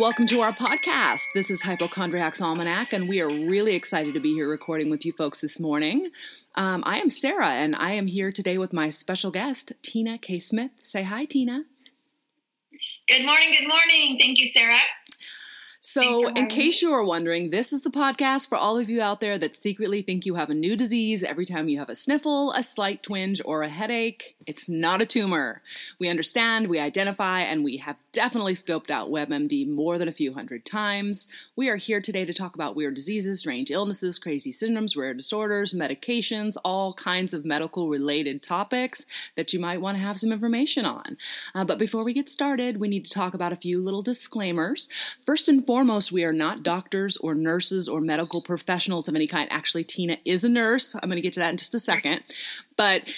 welcome to our podcast. This is Hypochondriac's Almanac, and we are really excited to be here recording with you folks this morning. Um, I am Sarah, and I am here today with my special guest, Tina K. Smith. Say hi, Tina. Good morning, good morning. Thank you, Sarah. So, in case you are wondering, this is the podcast for all of you out there that secretly think you have a new disease every time you have a sniffle, a slight twinge, or a headache. It's not a tumor. We understand, we identify, and we have definitely scoped out WebMD more than a few hundred times. We are here today to talk about weird diseases, strange illnesses, crazy syndromes, rare disorders, medications, all kinds of medical related topics that you might want to have some information on. Uh, but before we get started, we need to talk about a few little disclaimers. First and foremost, we are not doctors or nurses or medical professionals of any kind. Actually, Tina is a nurse. I'm going to get to that in just a second. But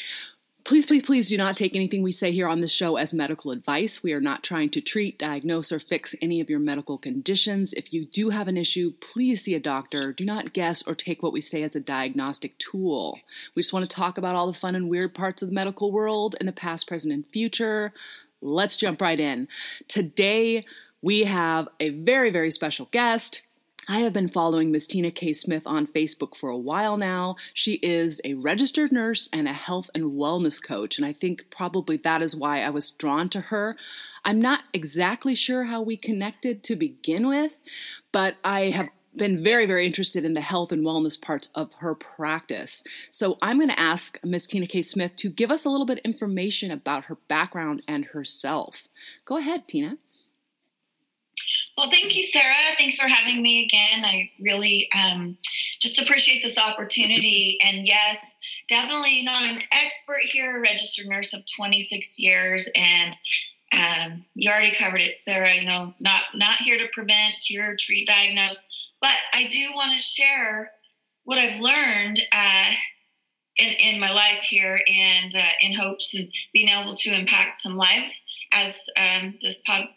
Please, please, please do not take anything we say here on this show as medical advice. We are not trying to treat, diagnose, or fix any of your medical conditions. If you do have an issue, please see a doctor. Do not guess or take what we say as a diagnostic tool. We just want to talk about all the fun and weird parts of the medical world in the past, present, and future. Let's jump right in. Today, we have a very, very special guest. I have been following Miss Tina K. Smith on Facebook for a while now. She is a registered nurse and a health and wellness coach, and I think probably that is why I was drawn to her. I'm not exactly sure how we connected to begin with, but I have been very, very interested in the health and wellness parts of her practice. So I'm going to ask Miss Tina K. Smith to give us a little bit of information about her background and herself. Go ahead, Tina. Well, thank you, Sarah. Thanks for having me again. I really um, just appreciate this opportunity. And yes, definitely not an expert here, registered nurse of 26 years. And um, you already covered it, Sarah. You know, not not here to prevent, cure, treat, diagnose. But I do want to share what I've learned uh, in, in my life here, and uh, in hopes of being able to impact some lives as um, this podcast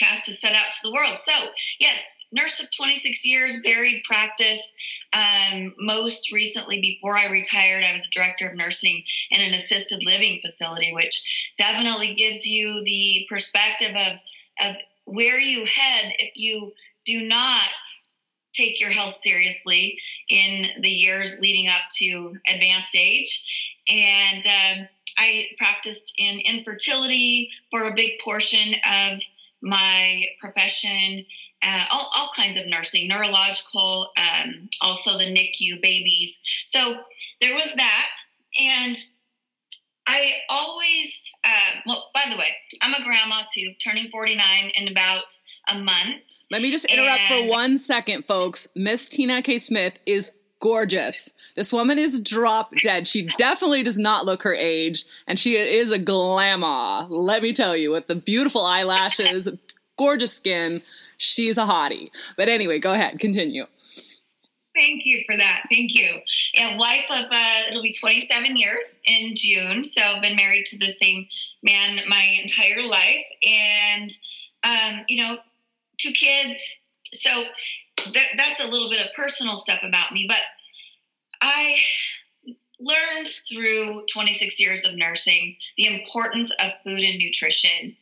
cast is set out to the world. So, yes, nurse of 26 years, varied practice. Um, most recently, before I retired, I was a director of nursing in an assisted living facility, which definitely gives you the perspective of, of where you head if you do not take your health seriously in the years leading up to advanced age. And um, I practiced in infertility for a big portion of my profession, uh, all, all kinds of nursing, neurological, um, also the NICU babies. So there was that. And I always, uh, well, by the way, I'm a grandma too, turning 49 in about a month. Let me just interrupt and for one second, folks. Miss Tina K. Smith is gorgeous. This woman is drop dead. She definitely does not look her age, and she is a glamour. Let me tell you, with the beautiful eyelashes, gorgeous skin, she's a hottie. But anyway, go ahead, continue. Thank you for that. Thank you. And wife of uh, it'll be 27 years in June. So I've been married to the same man my entire life, and um, you know, two kids. So that's a little bit of personal stuff about me, but I learned through 26 years of nursing the importance of food and nutrition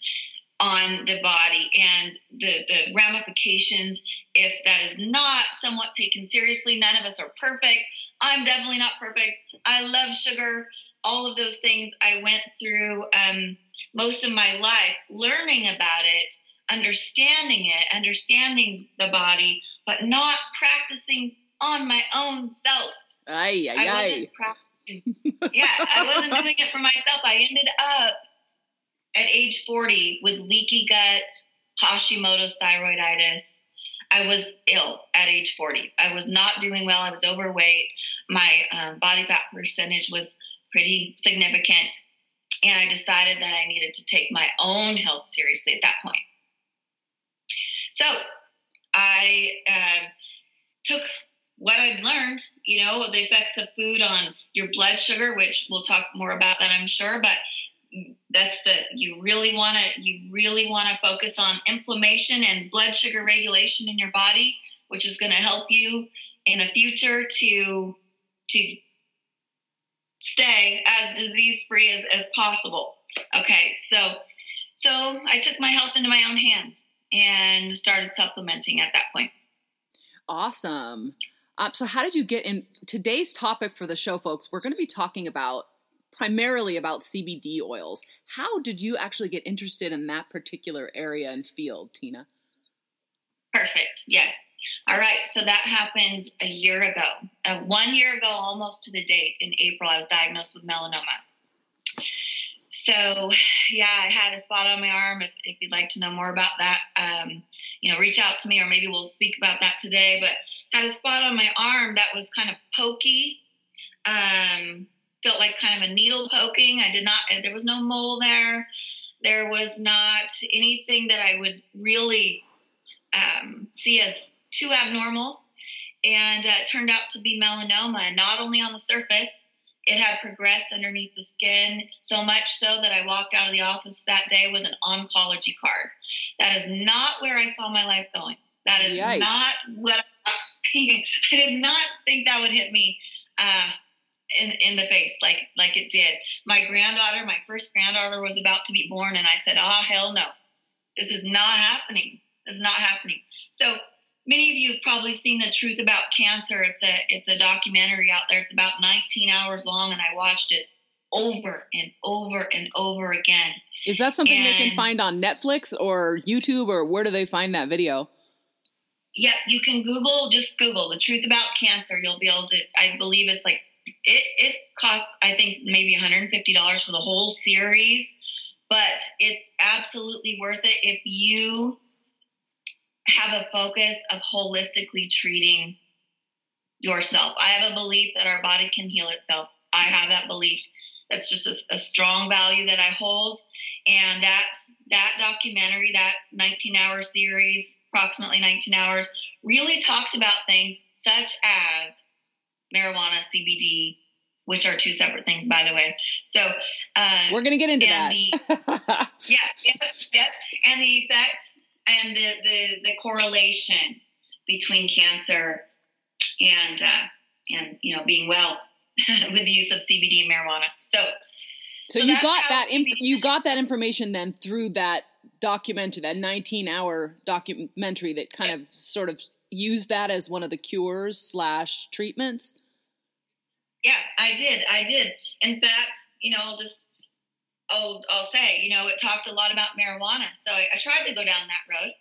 on the body and the, the ramifications if that is not somewhat taken seriously. None of us are perfect. I'm definitely not perfect. I love sugar. All of those things I went through um, most of my life learning about it understanding it, understanding the body, but not practicing on my own self. Aye, aye, I wasn't practicing. yeah, I wasn't doing it for myself. I ended up at age 40 with leaky gut, Hashimoto's thyroiditis. I was ill at age 40. I was not doing well. I was overweight. My um, body fat percentage was pretty significant. And I decided that I needed to take my own health seriously at that point. So I uh, took what I'd learned, you know, the effects of food on your blood sugar, which we'll talk more about that, I'm sure, but that's the you really want to you really want to focus on inflammation and blood sugar regulation in your body which is going to help you in the future to to stay as disease free as, as possible. Okay so so i took my health into my own hands and started supplementing at that point. Awesome. Um, so, how did you get in today's topic for the show, folks? We're going to be talking about primarily about CBD oils. How did you actually get interested in that particular area and field, Tina? Perfect. Yes. All right. So that happened a year ago. Uh, one year ago, almost to the date, in April, I was diagnosed with melanoma. So, yeah, I had a spot on my arm. If, if you'd like to know more about that, um, you know, reach out to me, or maybe we'll speak about that today. But had a spot on my arm that was kind of pokey. Um, felt like kind of a needle poking. I did not. There was no mole there. There was not anything that I would really um, see as too abnormal. And uh, it turned out to be melanoma, not only on the surface, it had progressed underneath the skin so much so that I walked out of the office that day with an oncology card. That is not where I saw my life going. That is Yikes. not what I, I, did not think that would hit me uh, in in the face like like it did. My granddaughter, my first granddaughter, was about to be born, and I said, "Ah, oh, hell no, this is not happening." This is not happening. So many of you have probably seen the truth about cancer. It's a it's a documentary out there. It's about 19 hours long, and I watched it over and over and over again. Is that something and, they can find on Netflix or YouTube, or where do they find that video? Yeah, you can Google. Just Google the truth about cancer. You'll be able to. I believe it's like it. It costs. I think maybe 150 dollars for the whole series, but it's absolutely worth it if you have a focus of holistically treating yourself. I have a belief that our body can heal itself. I have that belief. That's just a, a strong value that I hold. And that that documentary, that 19 hour series, approximately 19 hours, really talks about things such as marijuana, CBD, which are two separate things, by the way. So uh, we're going to get into that. The, yeah, yeah, yeah, and the effects and the, the, the correlation between cancer and uh, and you know being well with the use of CBD and marijuana. So, so, so you got that inf- you got that information then through that documentary, that 19 hour documentary that kind of sort of used that as one of the cures slash treatments. Yeah, I did. I did. In fact, you know, I'll just I'll, I'll say, you know, it talked a lot about marijuana. So I, I tried to go down that road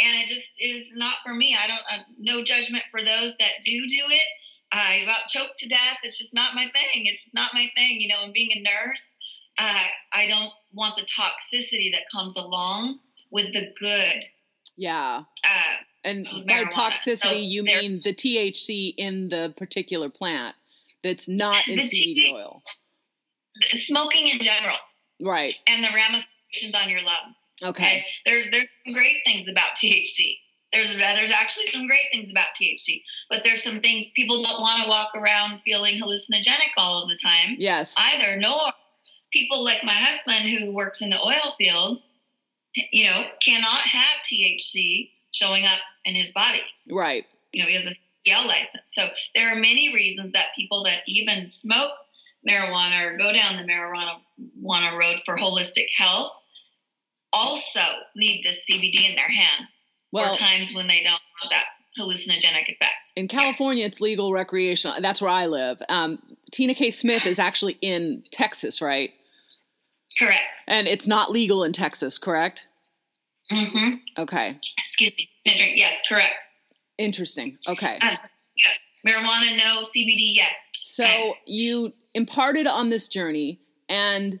and it just is not for me. I don't, uh, no judgment for those that do do it. I about choked to death. It's just not my thing. It's just not my thing, you know, and being a nurse, uh, I don't want the toxicity that comes along with the good. Yeah. Uh, and by toxicity, so you mean the THC in the particular plant that's not in the CBD oil. Smoking in general. Right. And the ramifications on your lungs. Okay. okay. There's there's some great things about THC. There's there's actually some great things about THC, but there's some things people don't want to walk around feeling hallucinogenic all of the time. Yes. Either nor people like my husband who works in the oil field, you know, cannot have THC showing up in his body. Right. You know, he has a CDL license. So there are many reasons that people that even smoke marijuana or go down the marijuana road for holistic health also need this CBD in their hand. Well, or times when they don't have that hallucinogenic effect. In California, yeah. it's legal recreational. That's where I live. Um, Tina K. Smith is actually in Texas, right? Correct. And it's not legal in Texas, correct? Mm-hmm. Okay. Excuse me. Yes, correct. Interesting. Okay. Um, yeah. Marijuana, no. CBD, yes. So you imparted on this journey, and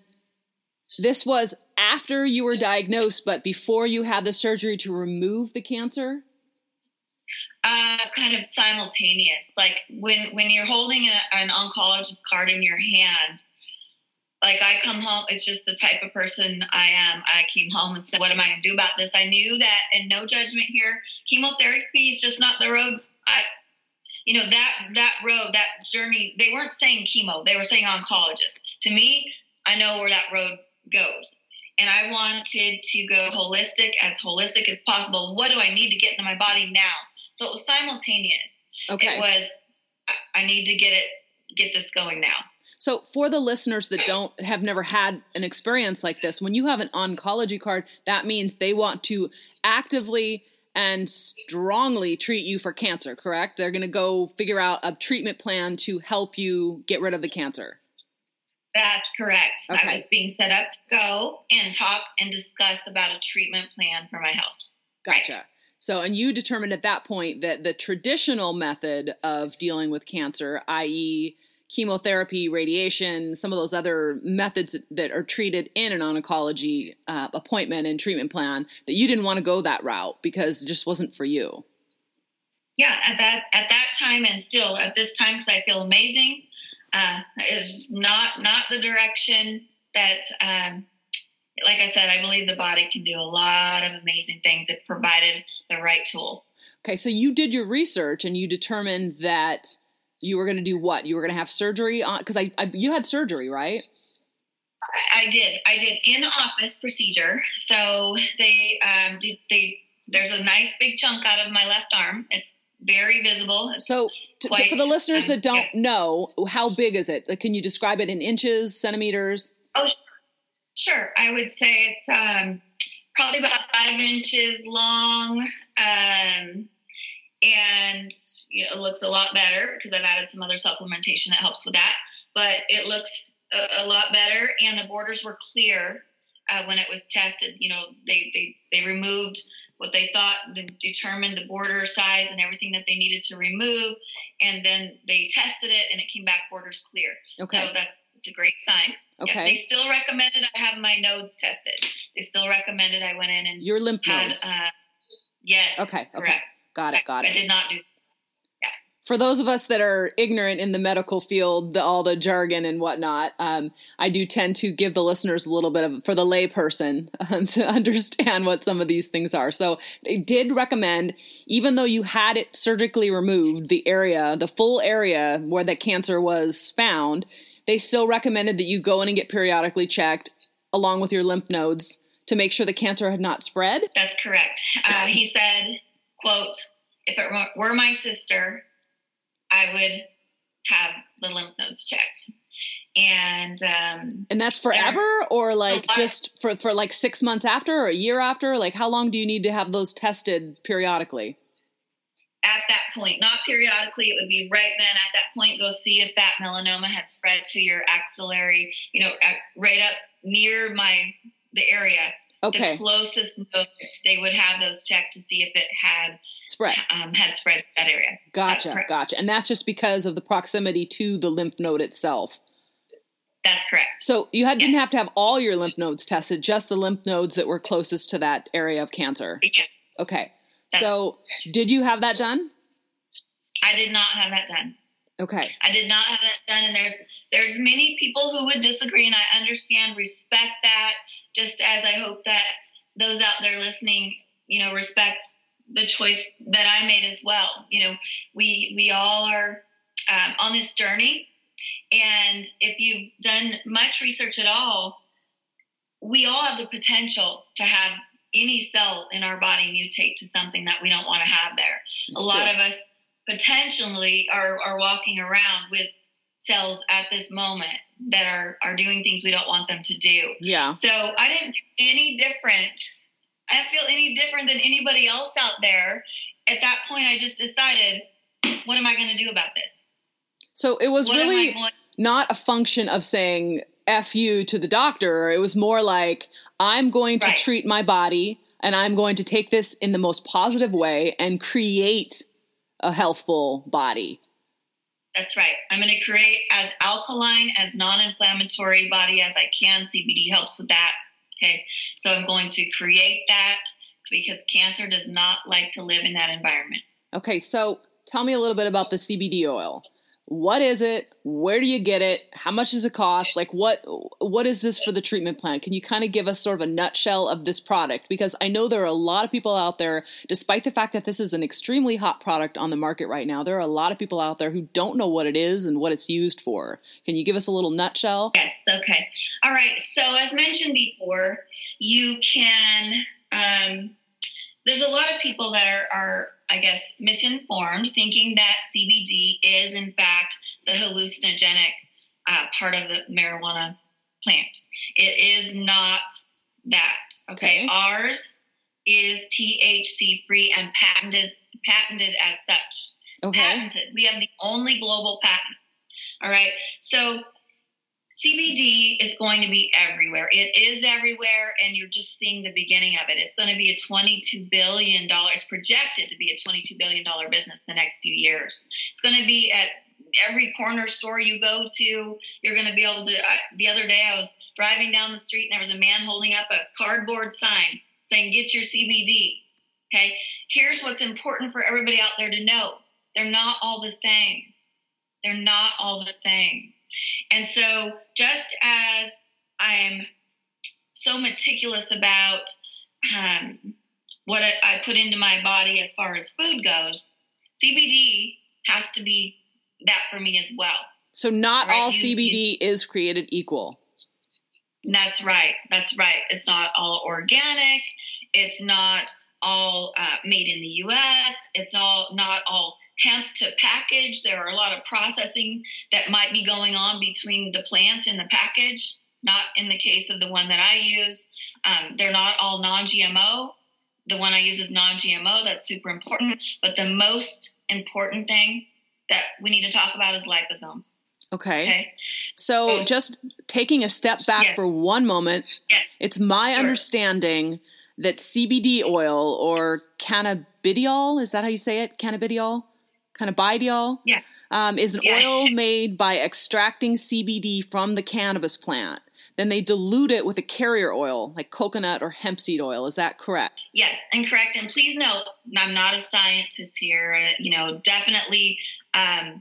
this was after you were diagnosed, but before you had the surgery to remove the cancer. Uh, kind of simultaneous. Like when when you're holding a, an oncologist card in your hand, like I come home, it's just the type of person I am. I came home and said, "What am I going to do about this?" I knew that, and no judgment here. Chemotherapy is just not the road I, you know that that road that journey they weren't saying chemo. They were saying oncologist. To me i know where that road goes. And i wanted to go holistic as holistic as possible. What do i need to get into my body now? So it was simultaneous. Okay. it was i need to get it get this going now. So, for the listeners that don't have never had an experience like this, when you have an oncology card, that means they want to actively and strongly treat you for cancer, correct? They're going to go figure out a treatment plan to help you get rid of the cancer. That's correct. Okay. I was being set up to go and talk and discuss about a treatment plan for my health. Gotcha. Right. So, and you determined at that point that the traditional method of dealing with cancer, i.e., chemotherapy, radiation, some of those other methods that are treated in an oncology uh, appointment and treatment plan, that you didn't want to go that route because it just wasn't for you. Yeah, at that at that time, and still at this time, because I feel amazing, uh, is not not the direction that. Um, like I said, I believe the body can do a lot of amazing things if provided the right tools. Okay, so you did your research and you determined that you were going to do what? You were going to have surgery on because I, I, you had surgery, right? I did. I did in office procedure. So they um, did, they there's a nice big chunk out of my left arm. It's very visible. It's so to, quite, for the listeners um, that don't yeah. know, how big is it? Like, can you describe it in inches, centimeters? Oh, sure. I would say it's um, probably about five inches long. Um, and you know, it looks a lot better because I've added some other supplementation that helps with that. But it looks a, a lot better, and the borders were clear uh, when it was tested. You know, they they they removed what they thought determined the border size and everything that they needed to remove, and then they tested it, and it came back borders clear. Okay. So that's it's a great sign. Okay. Yeah, they still recommended I have my nodes tested. They still recommended I went in and your lymph nodes. Had, uh, Yes. Okay. Correct. Okay. Got it. Got it. I did not do. Yeah. For those of us that are ignorant in the medical field, the, all the jargon and whatnot, um, I do tend to give the listeners a little bit of for the layperson um, to understand what some of these things are. So they did recommend, even though you had it surgically removed, the area, the full area where the cancer was found, they still recommended that you go in and get periodically checked along with your lymph nodes to make sure the cancer had not spread? That's correct. Uh, he said, quote, if it were my sister, I would have the lymph nodes checked. And um, and that's forever, or like just for for like six months after, or a year after. Like, how long do you need to have those tested periodically? At that point, not periodically, it would be right then. At that point, go see if that melanoma had spread to your axillary. You know, right up near my the area. Okay. The closest nodes, they would have those checked to see if it had spread. Um, had spread to that area. Gotcha, gotcha. And that's just because of the proximity to the lymph node itself. That's correct. So you had, yes. didn't have to have all your lymph nodes tested, just the lymph nodes that were closest to that area of cancer. Yes. Okay. That's so correct. did you have that done? I did not have that done. Okay. I did not have that done, and there's there's many people who would disagree, and I understand, respect that just as I hope that those out there listening, you know, respect the choice that I made as well. You know, we we all are um, on this journey, and if you've done much research at all, we all have the potential to have any cell in our body mutate to something that we don't want to have there. That's a lot true. of us potentially are, are walking around with cells at this moment that are are doing things we don't want them to do. Yeah. So I didn't feel any different. I didn't feel any different than anybody else out there. At that point, I just decided, what am I going to do about this? So it was what really not a function of saying "f you" to the doctor. It was more like I'm going to right. treat my body, and I'm going to take this in the most positive way and create a healthful body. That's right. I'm going to create as alkaline, as non inflammatory body as I can. CBD helps with that. Okay. So I'm going to create that because cancer does not like to live in that environment. Okay. So tell me a little bit about the CBD oil what is it? Where do you get it? How much does it cost? Like what what is this for the treatment plan? Can you kind of give us sort of a nutshell of this product? Because i know there are a lot of people out there despite the fact that this is an extremely hot product on the market right now there are a lot of people out there who don't know what it is and what it's used for. Can you give us a little nutshell? Yes okay. All right so as mentioned before you can um, there's a lot of people that are, are I guess, misinformed, thinking that CBD is, in fact, the hallucinogenic uh, part of the marijuana plant. It is not that. Okay, okay. ours is THC free and patented patented as such. Okay. Patented. We have the only global patent. All right. So CBD is going to be everywhere. It is everywhere, and you're just seeing the beginning of it. It's going to be a $22 billion, projected to be a $22 billion business the next few years. It's going to be at every corner store you go to. You're going to be able to. The other day, I was driving down the street, and there was a man holding up a cardboard sign saying, Get your CBD. Okay. Here's what's important for everybody out there to know they're not all the same. They're not all the same. And so, just as I'm so meticulous about um, what I put into my body as far as food goes, CBD has to be that for me as well. So, not right? all you, CBD you, is created equal. That's right. That's right. It's not all organic. It's not all uh, made in the U.S. It's all not all hemp to package. There are a lot of processing that might be going on between the plant and the package. Not in the case of the one that I use. Um, they're not all non-GMO. The one I use is non-GMO. That's super important. But the most important thing that we need to talk about is liposomes. Okay. okay. So, just taking a step back yes. for one moment. Yes. It's my sure. understanding that CBD oil or cannabidiol, is that how you say it? Cannabidiol? Cannabidiol? Yeah. Um, is an yeah. oil made by extracting CBD from the cannabis plant. Then they dilute it with a carrier oil, like coconut or hemp seed oil. Is that correct? Yes, and correct. And please note, I'm not a scientist here. You know, definitely um,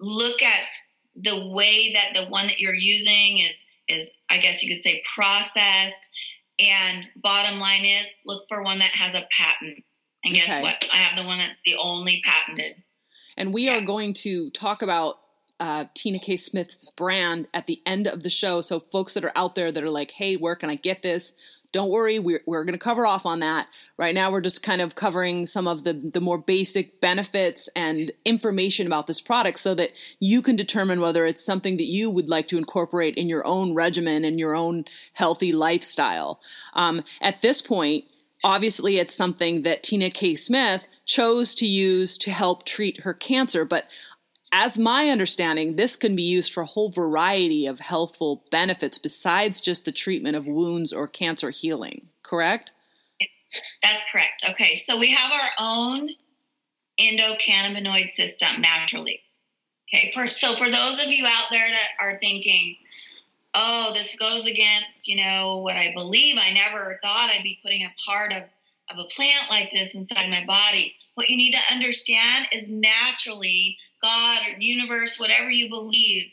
look at the way that the one that you're using is is I guess you could say processed. And bottom line is look for one that has a patent. And guess okay. what? I have the one that's the only patented. And we are going to talk about uh, Tina K. Smith's brand at the end of the show. So, folks that are out there that are like, hey, where can I get this? Don't worry, we're, we're going to cover off on that. Right now, we're just kind of covering some of the, the more basic benefits and information about this product so that you can determine whether it's something that you would like to incorporate in your own regimen and your own healthy lifestyle. Um, at this point, obviously, it's something that Tina K. Smith chose to use to help treat her cancer, but as my understanding, this can be used for a whole variety of healthful benefits besides just the treatment of wounds or cancer healing, correct? Yes, that's correct. Okay, so we have our own endocannabinoid system naturally. Okay, for, so for those of you out there that are thinking, oh, this goes against, you know, what I believe, I never thought I'd be putting a part of of a plant like this inside my body. What you need to understand is naturally, God or universe, whatever you believe,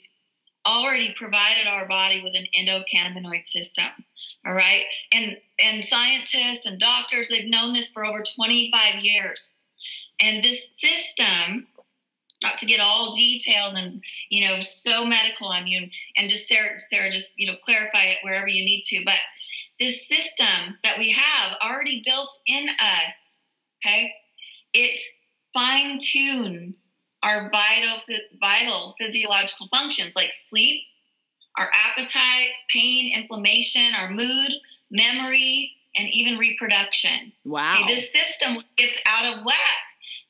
already provided our body with an endocannabinoid system. All right. And and scientists and doctors, they've known this for over 25 years. And this system, to get all detailed and you know so medical on you and just Sarah, Sarah just you know clarify it wherever you need to, but this system that we have already built in us, okay, it fine tunes our vital, vital physiological functions like sleep, our appetite, pain, inflammation, our mood, memory, and even reproduction. Wow. Okay, this system gets out of whack.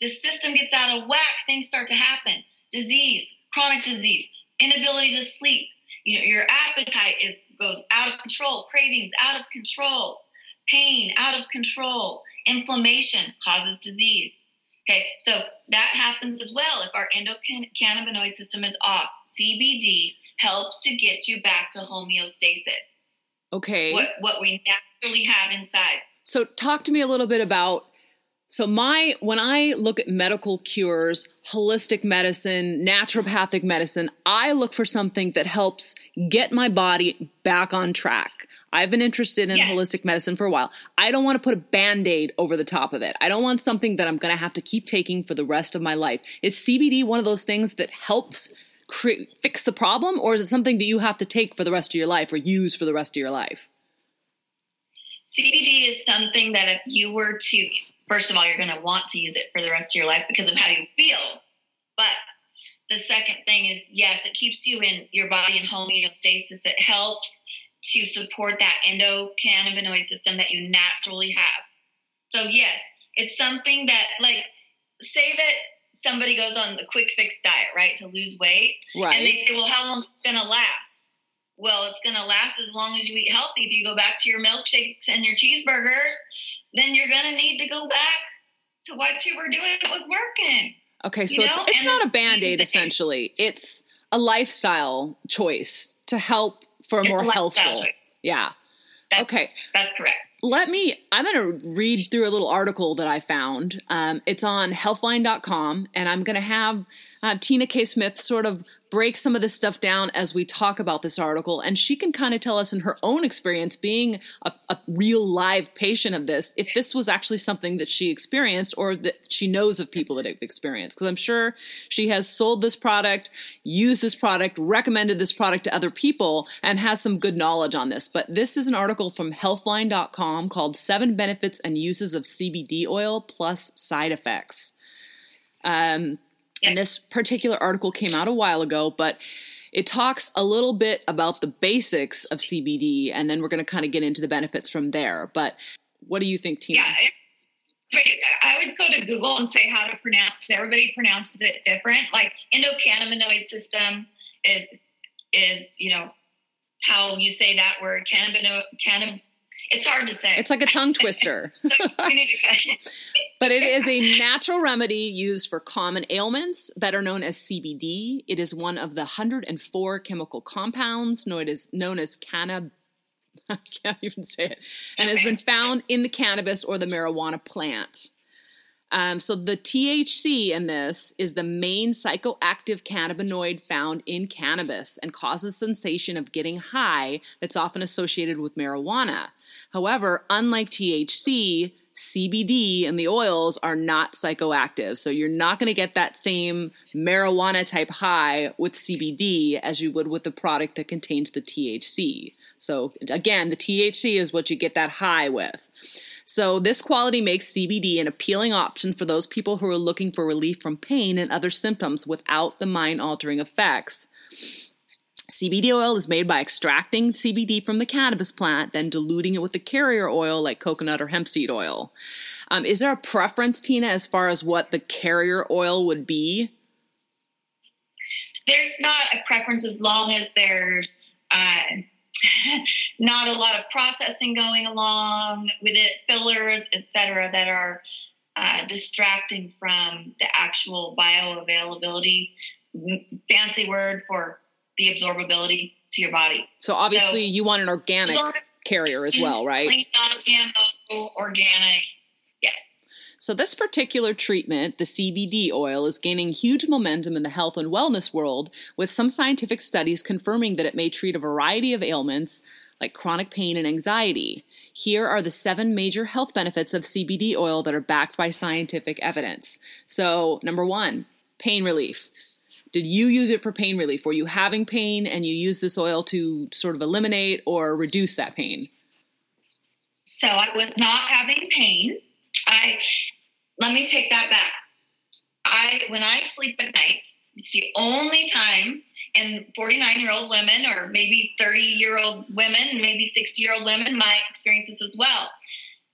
This system gets out of whack, things start to happen. Disease, chronic disease, inability to sleep. You know, your appetite is goes out of control, cravings out of control, pain out of control, inflammation causes disease. Okay, so that happens as well if our endocannabinoid system is off. CBD helps to get you back to homeostasis. Okay. What what we naturally have inside. So talk to me a little bit about so my when I look at medical cures, holistic medicine, naturopathic medicine, I look for something that helps get my body back on track. I've been interested in yes. holistic medicine for a while. I don't want to put a band-aid over the top of it. I don't want something that I'm going to have to keep taking for the rest of my life. Is CBD one of those things that helps cre- fix the problem or is it something that you have to take for the rest of your life or use for the rest of your life? CBD is something that if you were to first of all, you're going to want to use it for the rest of your life because of how you feel. But the second thing is yes, it keeps you in your body in homeostasis. It helps to support that endocannabinoid system that you naturally have. So yes, it's something that like say that somebody goes on the quick fix diet, right, to lose weight, right. and they say, well, how long is it going to last? Well, it's going to last as long as you eat healthy. If you go back to your milkshakes and your cheeseburgers, then you're going to need to go back to what you were doing that was working. Okay, so it's, it's not a band aid essentially. It's a lifestyle choice to help for a more healthful. Choice. Yeah. That's, okay. That's correct. Let me, I'm going to read through a little article that I found. Um, it's on healthline.com, and I'm going to have uh, Tina K. Smith sort of break some of this stuff down as we talk about this article. And she can kind of tell us in her own experience, being a, a, real live patient of this, if this was actually something that she experienced or that she knows of people that have experienced. Because I'm sure she has sold this product, used this product, recommended this product to other people, and has some good knowledge on this. But this is an article from healthline.com called Seven Benefits and Uses of CBD Oil Plus Side Effects. Um, and this particular article came out a while ago, but it talks a little bit about the basics of CBD, and then we're going to kind of get into the benefits from there. But what do you think, Tina? Yeah, I would go to Google and say how to pronounce because Everybody pronounces it different. Like endocannabinoid system is is you know how you say that word. Cannabino, cannab, it's hard to say. It's like a tongue twister. but it is a natural remedy used for common ailments, better known as CBD. It is one of the 104 chemical compounds known as known as cannabis. I can't even say it, and has been found in the cannabis or the marijuana plant. Um, so the THC in this is the main psychoactive cannabinoid found in cannabis and causes sensation of getting high that's often associated with marijuana. However, unlike THC, CBD and the oils are not psychoactive. So you're not going to get that same marijuana type high with CBD as you would with the product that contains the THC. So again, the THC is what you get that high with. So this quality makes CBD an appealing option for those people who are looking for relief from pain and other symptoms without the mind altering effects. CBD oil is made by extracting CBD from the cannabis plant, then diluting it with a carrier oil like coconut or hemp seed oil. Um, is there a preference, Tina, as far as what the carrier oil would be? There's not a preference as long as there's uh, not a lot of processing going along with it, fillers, etc., that are uh, distracting from the actual bioavailability. Fancy word for the absorbability to your body. So obviously, so, you want an organic carrier as well, right? Non-GMO, organic. Yes. So this particular treatment, the CBD oil, is gaining huge momentum in the health and wellness world, with some scientific studies confirming that it may treat a variety of ailments like chronic pain and anxiety. Here are the seven major health benefits of CBD oil that are backed by scientific evidence. So, number one, pain relief. Did you use it for pain relief? Were you having pain and you use this oil to sort of eliminate or reduce that pain? So I was not having pain. I let me take that back. I when I sleep at night, it's the only time and 49 year old women or maybe 30 year old women, maybe 60 year old women might experience this as well.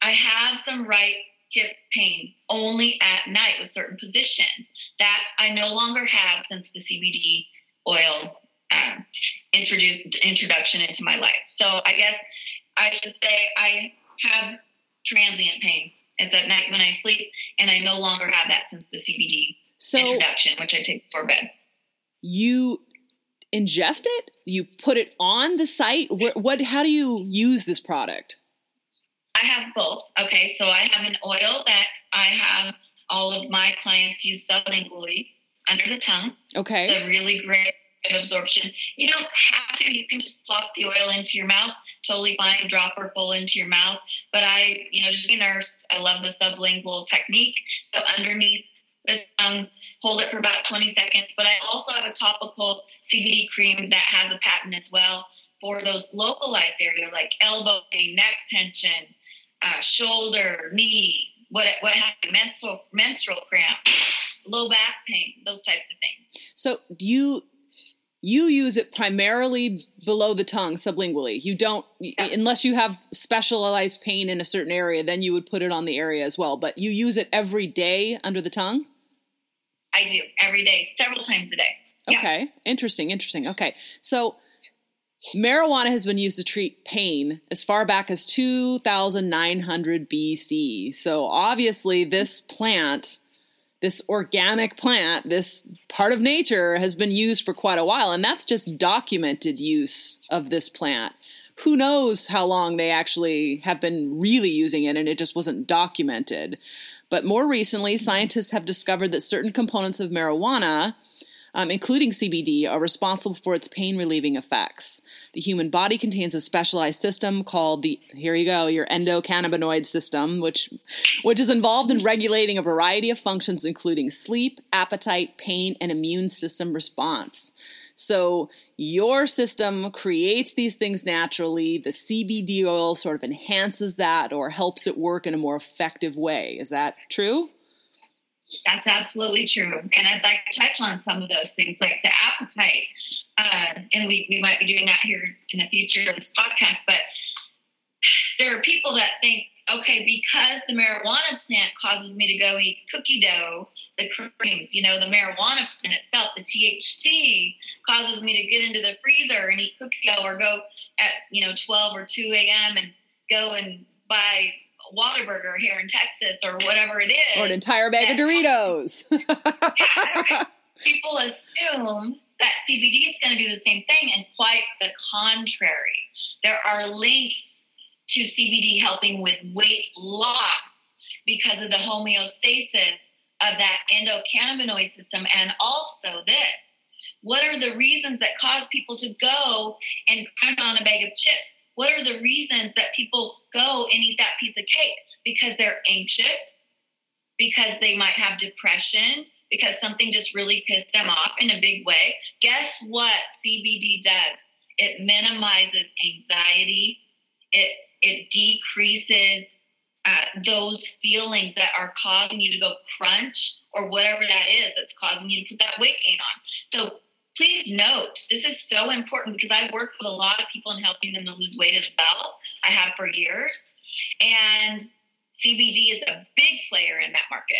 I have some right hip pain only at night with certain positions that I no longer have since the CBD oil um, introduced introduction into my life. So I guess I should say I have transient pain. It's at night when I sleep, and I no longer have that since the CBD so introduction, which I take before bed. You ingest it? You put it on the site? What? what how do you use this product? I have both. Okay, so I have an oil that I have all of my clients use sublingually under the tongue. Okay. It's a really great absorption. You don't have to. You can just plop the oil into your mouth. Totally fine. Drop or pull into your mouth. But I, you know, just a nurse, I love the sublingual technique. So underneath the tongue, hold it for about 20 seconds. But I also have a topical CBD cream that has a patent as well for those localized areas like elbow pain, neck tension, uh, shoulder, knee, what what happened, menstrual menstrual cramp. low back pain, those types of things. So you you use it primarily below the tongue sublingually. You don't yeah. unless you have specialized pain in a certain area, then you would put it on the area as well. But you use it every day under the tongue? I do every day, several times a day. Okay. Yeah. Interesting, interesting. Okay. So marijuana has been used to treat pain as far back as 2900 BC. So obviously this plant this organic plant, this part of nature has been used for quite a while, and that's just documented use of this plant. Who knows how long they actually have been really using it and it just wasn't documented. But more recently, scientists have discovered that certain components of marijuana um, including CBD, are responsible for its pain relieving effects. The human body contains a specialized system called the here you go your endocannabinoid system, which which is involved in regulating a variety of functions, including sleep, appetite, pain, and immune system response. So your system creates these things naturally. The CBD oil sort of enhances that or helps it work in a more effective way. Is that true? That's absolutely true. And I'd like to touch on some of those things, like the appetite. Uh, and we, we might be doing that here in the future of this podcast. But there are people that think, okay, because the marijuana plant causes me to go eat cookie dough, the creams, you know, the marijuana plant itself, the THC causes me to get into the freezer and eat cookie dough or go at, you know, 12 or 2 a.m. and go and buy Whataburger here in Texas or whatever it is. Or an entire bag of Doritos. yeah, people assume that CBD is going to do the same thing, and quite the contrary. There are links to CBD helping with weight loss because of the homeostasis of that endocannabinoid system, and also this. What are the reasons that cause people to go and crunch on a bag of chips? What are the reasons that people go and eat that piece of cake? Because they're anxious, because they might have depression, because something just really pissed them off in a big way. Guess what CBD does? It minimizes anxiety. It it decreases uh, those feelings that are causing you to go crunch or whatever that is that's causing you to put that weight gain on. So please note this is so important because I work with a lot of people in helping them to lose weight as well. I have for years. And CBD is a big player in that market.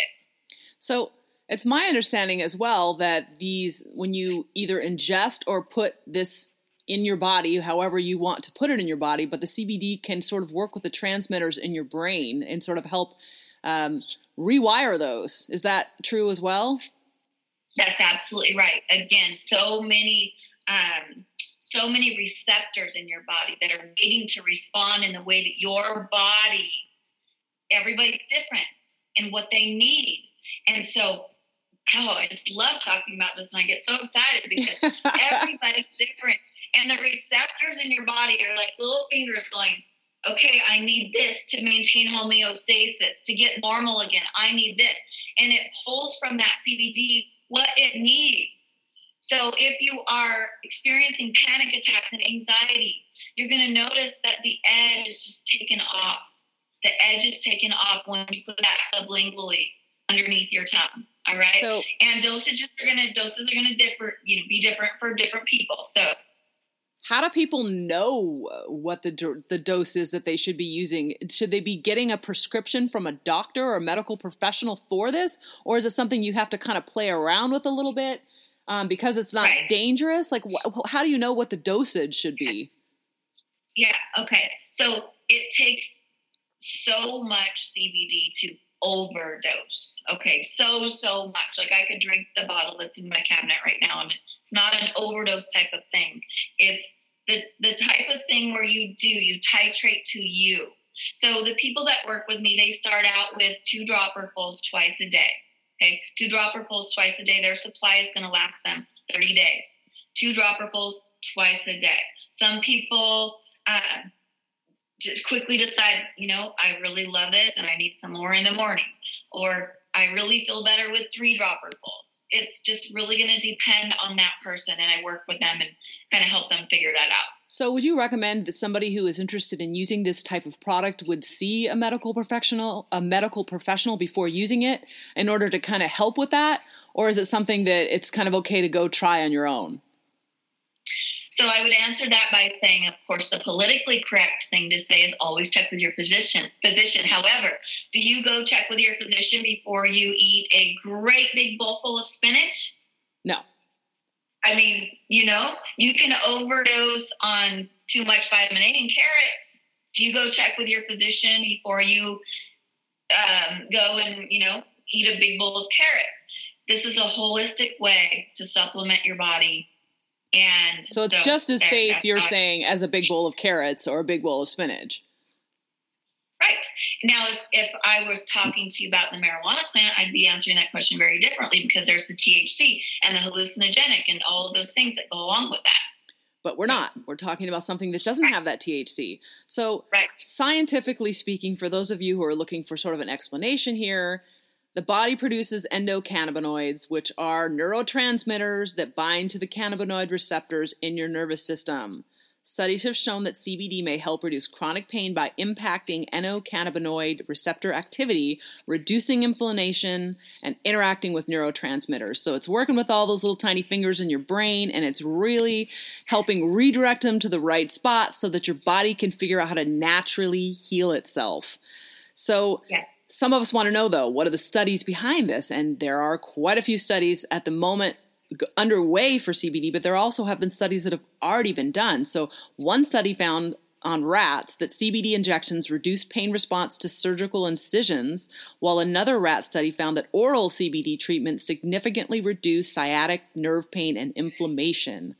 So it's my understanding as well that these, when you either ingest or put this in your body, however you want to put it in your body, but the CBD can sort of work with the transmitters in your brain and sort of help um, rewire those. Is that true as well? That's absolutely right. Again, so many um, so many receptors in your body that are waiting to respond in the way that your body everybody's different in what they need. And so oh, I just love talking about this and I get so excited because everybody's different. And the receptors in your body are like little fingers going, okay, I need this to maintain homeostasis, to get normal again. I need this. And it pulls from that CBD what it needs. So if you are experiencing panic attacks and anxiety, you're going to notice that the edge is just taken off. The edge is taken off when you put that sublingually underneath your tongue. All right. So, and dosages are going to doses are going to differ, you know, be different for different people. So how do people know what the the dose is that they should be using? Should they be getting a prescription from a doctor or a medical professional for this, or is it something you have to kind of play around with a little bit um, because it's not right. dangerous? Like, wh- how do you know what the dosage should be? Yeah. Okay. So it takes so much CBD to overdose. Okay, so so much. Like I could drink the bottle that's in my cabinet right now, and it's not an overdose type of thing. It's the the type of thing where you do you titrate to you. So the people that work with me, they start out with two dropperfuls twice a day. Okay, two dropperfuls twice a day. Their supply is going to last them 30 days. Two dropperfuls twice a day. Some people. Uh, just quickly decide, you know, I really love this and I need some more in the morning, or I really feel better with three dropper dropperfuls. It's just really going to depend on that person, and I work with them and kind of help them figure that out. So, would you recommend that somebody who is interested in using this type of product would see a medical professional, a medical professional before using it in order to kind of help with that, or is it something that it's kind of okay to go try on your own? So I would answer that by saying, of course, the politically correct thing to say is always check with your physician. Physician. However, do you go check with your physician before you eat a great big bowl full of spinach? No. I mean, you know, you can overdose on too much vitamin A and carrots. Do you go check with your physician before you um, go and, you know, eat a big bowl of carrots? This is a holistic way to supplement your body. And so it's so just as safe, you're saying, as a big bowl of carrots or a big bowl of spinach. Right. Now, if, if I was talking to you about the marijuana plant, I'd be answering that question very differently because there's the THC and the hallucinogenic and all of those things that go along with that. But we're not. We're talking about something that doesn't have that THC. So, right. scientifically speaking, for those of you who are looking for sort of an explanation here, the body produces endocannabinoids, which are neurotransmitters that bind to the cannabinoid receptors in your nervous system. Studies have shown that CBD may help reduce chronic pain by impacting endocannabinoid receptor activity, reducing inflammation, and interacting with neurotransmitters. So it's working with all those little tiny fingers in your brain and it's really helping redirect them to the right spot so that your body can figure out how to naturally heal itself. So, yeah. Some of us want to know though, what are the studies behind this? And there are quite a few studies at the moment underway for CBD, but there also have been studies that have already been done. So, one study found on rats that CBD injections reduce pain response to surgical incisions, while another rat study found that oral CBD treatment significantly reduced sciatic nerve pain and inflammation.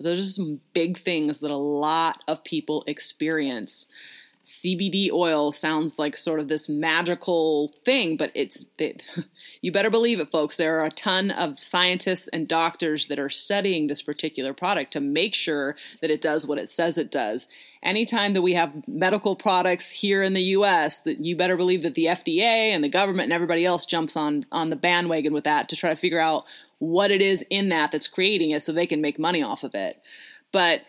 Those are some big things that a lot of people experience. CBD oil sounds like sort of this magical thing, but it's it, you better believe it, folks. There are a ton of scientists and doctors that are studying this particular product to make sure that it does what it says it does. Anytime that we have medical products here in the US, that you better believe that the FDA and the government and everybody else jumps on on the bandwagon with that to try to figure out what it is in that that's creating it so they can make money off of it. But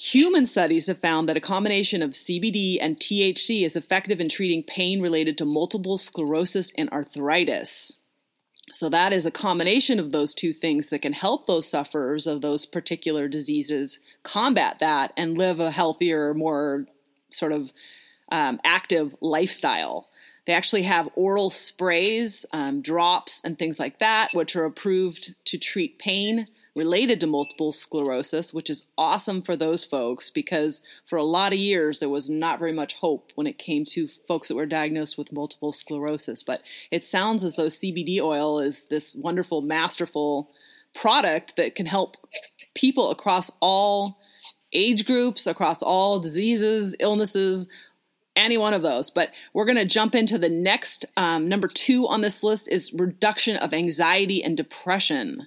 Human studies have found that a combination of CBD and THC is effective in treating pain related to multiple sclerosis and arthritis. So, that is a combination of those two things that can help those sufferers of those particular diseases combat that and live a healthier, more sort of um, active lifestyle. They actually have oral sprays, um, drops, and things like that, which are approved to treat pain related to multiple sclerosis, which is awesome for those folks because for a lot of years there was not very much hope when it came to folks that were diagnosed with multiple sclerosis. But it sounds as though CBD oil is this wonderful, masterful product that can help people across all age groups, across all diseases, illnesses, any one of those. But we're going to jump into the next um, number two on this list is reduction of anxiety and depression.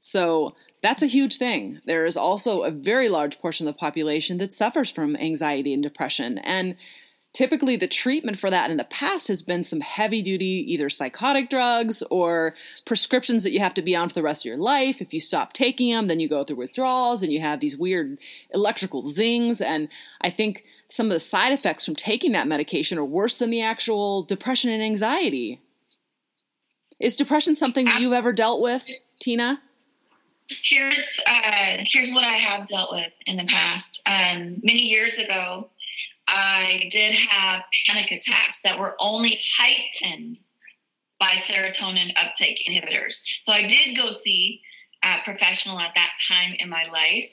So that's a huge thing. There is also a very large portion of the population that suffers from anxiety and depression. And typically the treatment for that in the past has been some heavy duty either psychotic drugs or prescriptions that you have to be on for the rest of your life if you stop taking them then you go through withdrawals and you have these weird electrical zings and i think some of the side effects from taking that medication are worse than the actual depression and anxiety is depression something that you've ever dealt with tina Here's uh, here's what I have dealt with in the past. Um, many years ago, I did have panic attacks that were only heightened by serotonin uptake inhibitors. So I did go see a professional at that time in my life,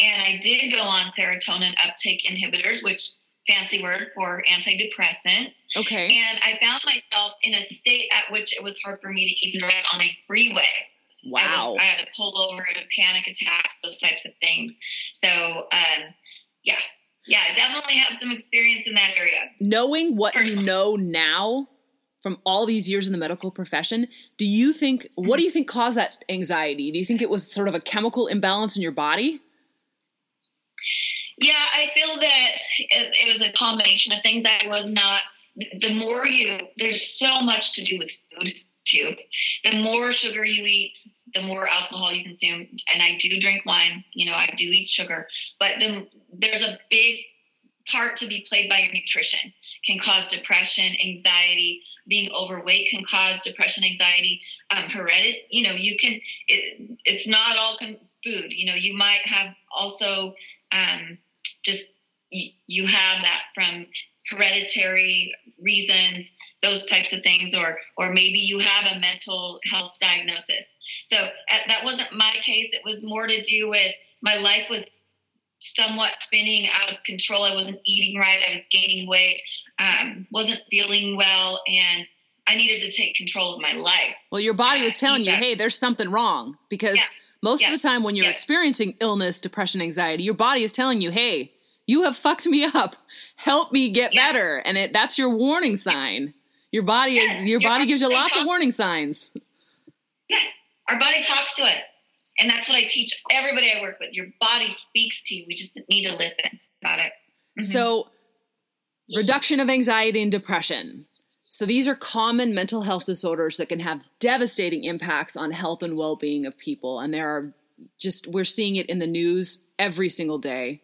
and I did go on serotonin uptake inhibitors, which fancy word for antidepressants. Okay. And I found myself in a state at which it was hard for me to even drive on a freeway. Wow. I, was, I had to pull over to panic attacks, those types of things. So, um, yeah, yeah, I definitely have some experience in that area. Knowing what Personally. you know now from all these years in the medical profession, do you think, what do you think caused that anxiety? Do you think it was sort of a chemical imbalance in your body? Yeah, I feel that it, it was a combination of things. I was not, the more you, there's so much to do with food too. The more sugar you eat, the more alcohol you consume, and I do drink wine, you know, I do eat sugar, but the, there's a big part to be played by your nutrition. Can cause depression anxiety. Being overweight can cause depression anxiety. Um, heredit you know you can it, it's not all con- food. You know you might have also um, just you, you have that from hereditary reasons those types of things or or maybe you have a mental health diagnosis so uh, that wasn't my case it was more to do with my life was somewhat spinning out of control. I wasn't eating right. I was gaining weight. Um, wasn't feeling well, and I needed to take control of my life. Well, your body was telling you, "Hey, there's something wrong," because yeah. Most yeah. of the time when you're yeah. experiencing illness, depression, anxiety, your body is telling you, "Hey, you have fucked me up. Help me get better." And it that's your warning sign. Your body is your, your body gives you lots of warning signs. Yes, our body talks to us. And that's what I teach everybody I work with. Your body speaks to you. We just need to listen about it. Mm-hmm. So, reduction of anxiety and depression. So, these are common mental health disorders that can have devastating impacts on health and well being of people. And there are just, we're seeing it in the news every single day.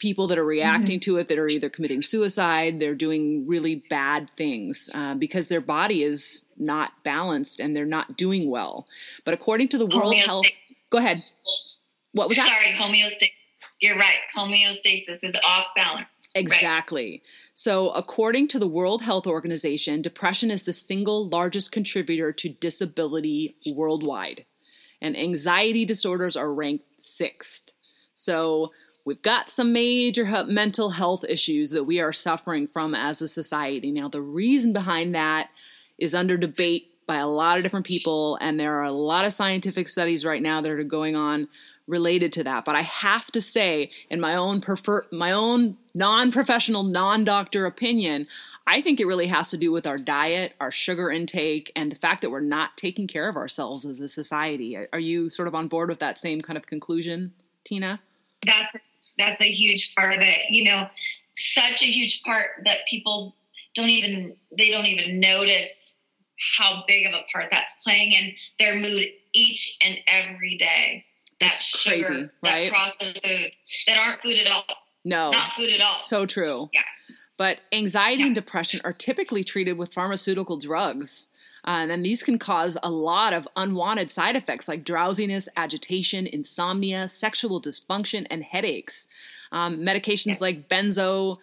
People that are reacting mm-hmm. to it that are either committing suicide, they're doing really bad things uh, because their body is not balanced and they're not doing well. But according to the World Health Go ahead. What was that? Sorry, homeostasis. You're right. Homeostasis is off balance. Exactly. Right. So, according to the World Health Organization, depression is the single largest contributor to disability worldwide, and anxiety disorders are ranked sixth. So, we've got some major mental health issues that we are suffering from as a society. Now, the reason behind that is under debate by a lot of different people, and there are a lot of scientific studies right now that are going on related to that. But I have to say, in my own prefer- my own non-professional, non-doctor opinion, I think it really has to do with our diet, our sugar intake, and the fact that we're not taking care of ourselves as a society. Are you sort of on board with that same kind of conclusion, Tina? That's that's a huge part of it. You know, such a huge part that people don't even they don't even notice how big of a part that's playing in their mood each and every day. That's sugar, crazy, right? That processed foods that aren't food at all. No, not food at all. So true. Yeah. But anxiety yeah. and depression are typically treated with pharmaceutical drugs. Uh, and then these can cause a lot of unwanted side effects like drowsiness, agitation, insomnia, sexual dysfunction, and headaches. Um, medications yes. like benzo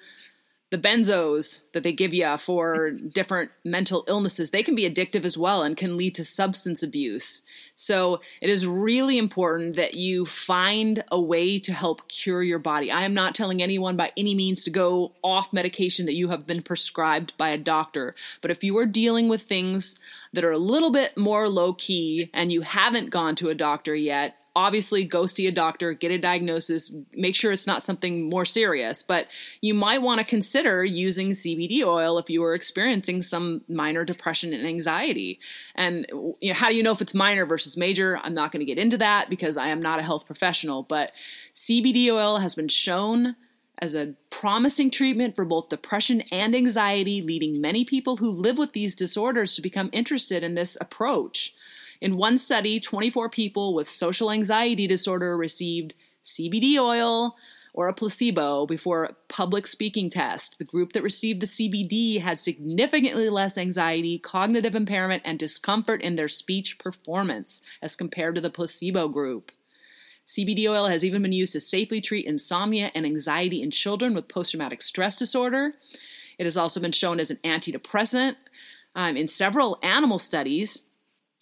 the benzos that they give you for different mental illnesses they can be addictive as well and can lead to substance abuse. So it is really important that you find a way to help cure your body. I am not telling anyone by any means to go off medication that you have been prescribed by a doctor but if you are dealing with things that are a little bit more low key and you haven't gone to a doctor yet obviously go see a doctor, get a diagnosis, make sure it's not something more serious. But you might want to consider using CBD oil if you are experiencing some minor depression and anxiety. And you know, how do you know if it's minor versus major? I'm not going to get into that because I am not a health professional, but CBD oil has been shown as a promising treatment for both depression and anxiety, leading many people who live with these disorders to become interested in this approach. In one study, 24 people with social anxiety disorder received CBD oil or a placebo before a public speaking test. The group that received the CBD had significantly less anxiety, cognitive impairment, and discomfort in their speech performance as compared to the placebo group. CBD oil has even been used to safely treat insomnia and anxiety in children with post traumatic stress disorder. It has also been shown as an antidepressant um, in several animal studies.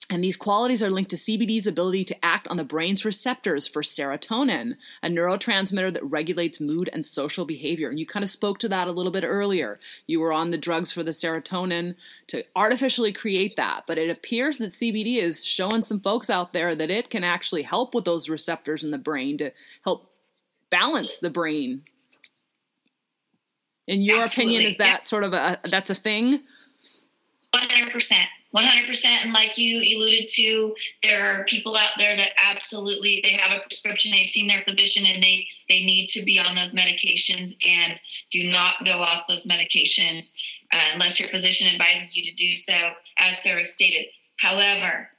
And these qualities are linked to CBD's ability to act on the brain's receptors for serotonin, a neurotransmitter that regulates mood and social behavior. And you kind of spoke to that a little bit earlier. You were on the drugs for the serotonin to artificially create that. But it appears that CBD is showing some folks out there that it can actually help with those receptors in the brain to help balance the brain. In your Absolutely. opinion, is that yeah. sort of a that's a thing? 100%. 100% and like you alluded to there are people out there that absolutely they have a prescription they've seen their physician and they they need to be on those medications and do not go off those medications uh, unless your physician advises you to do so as sarah stated however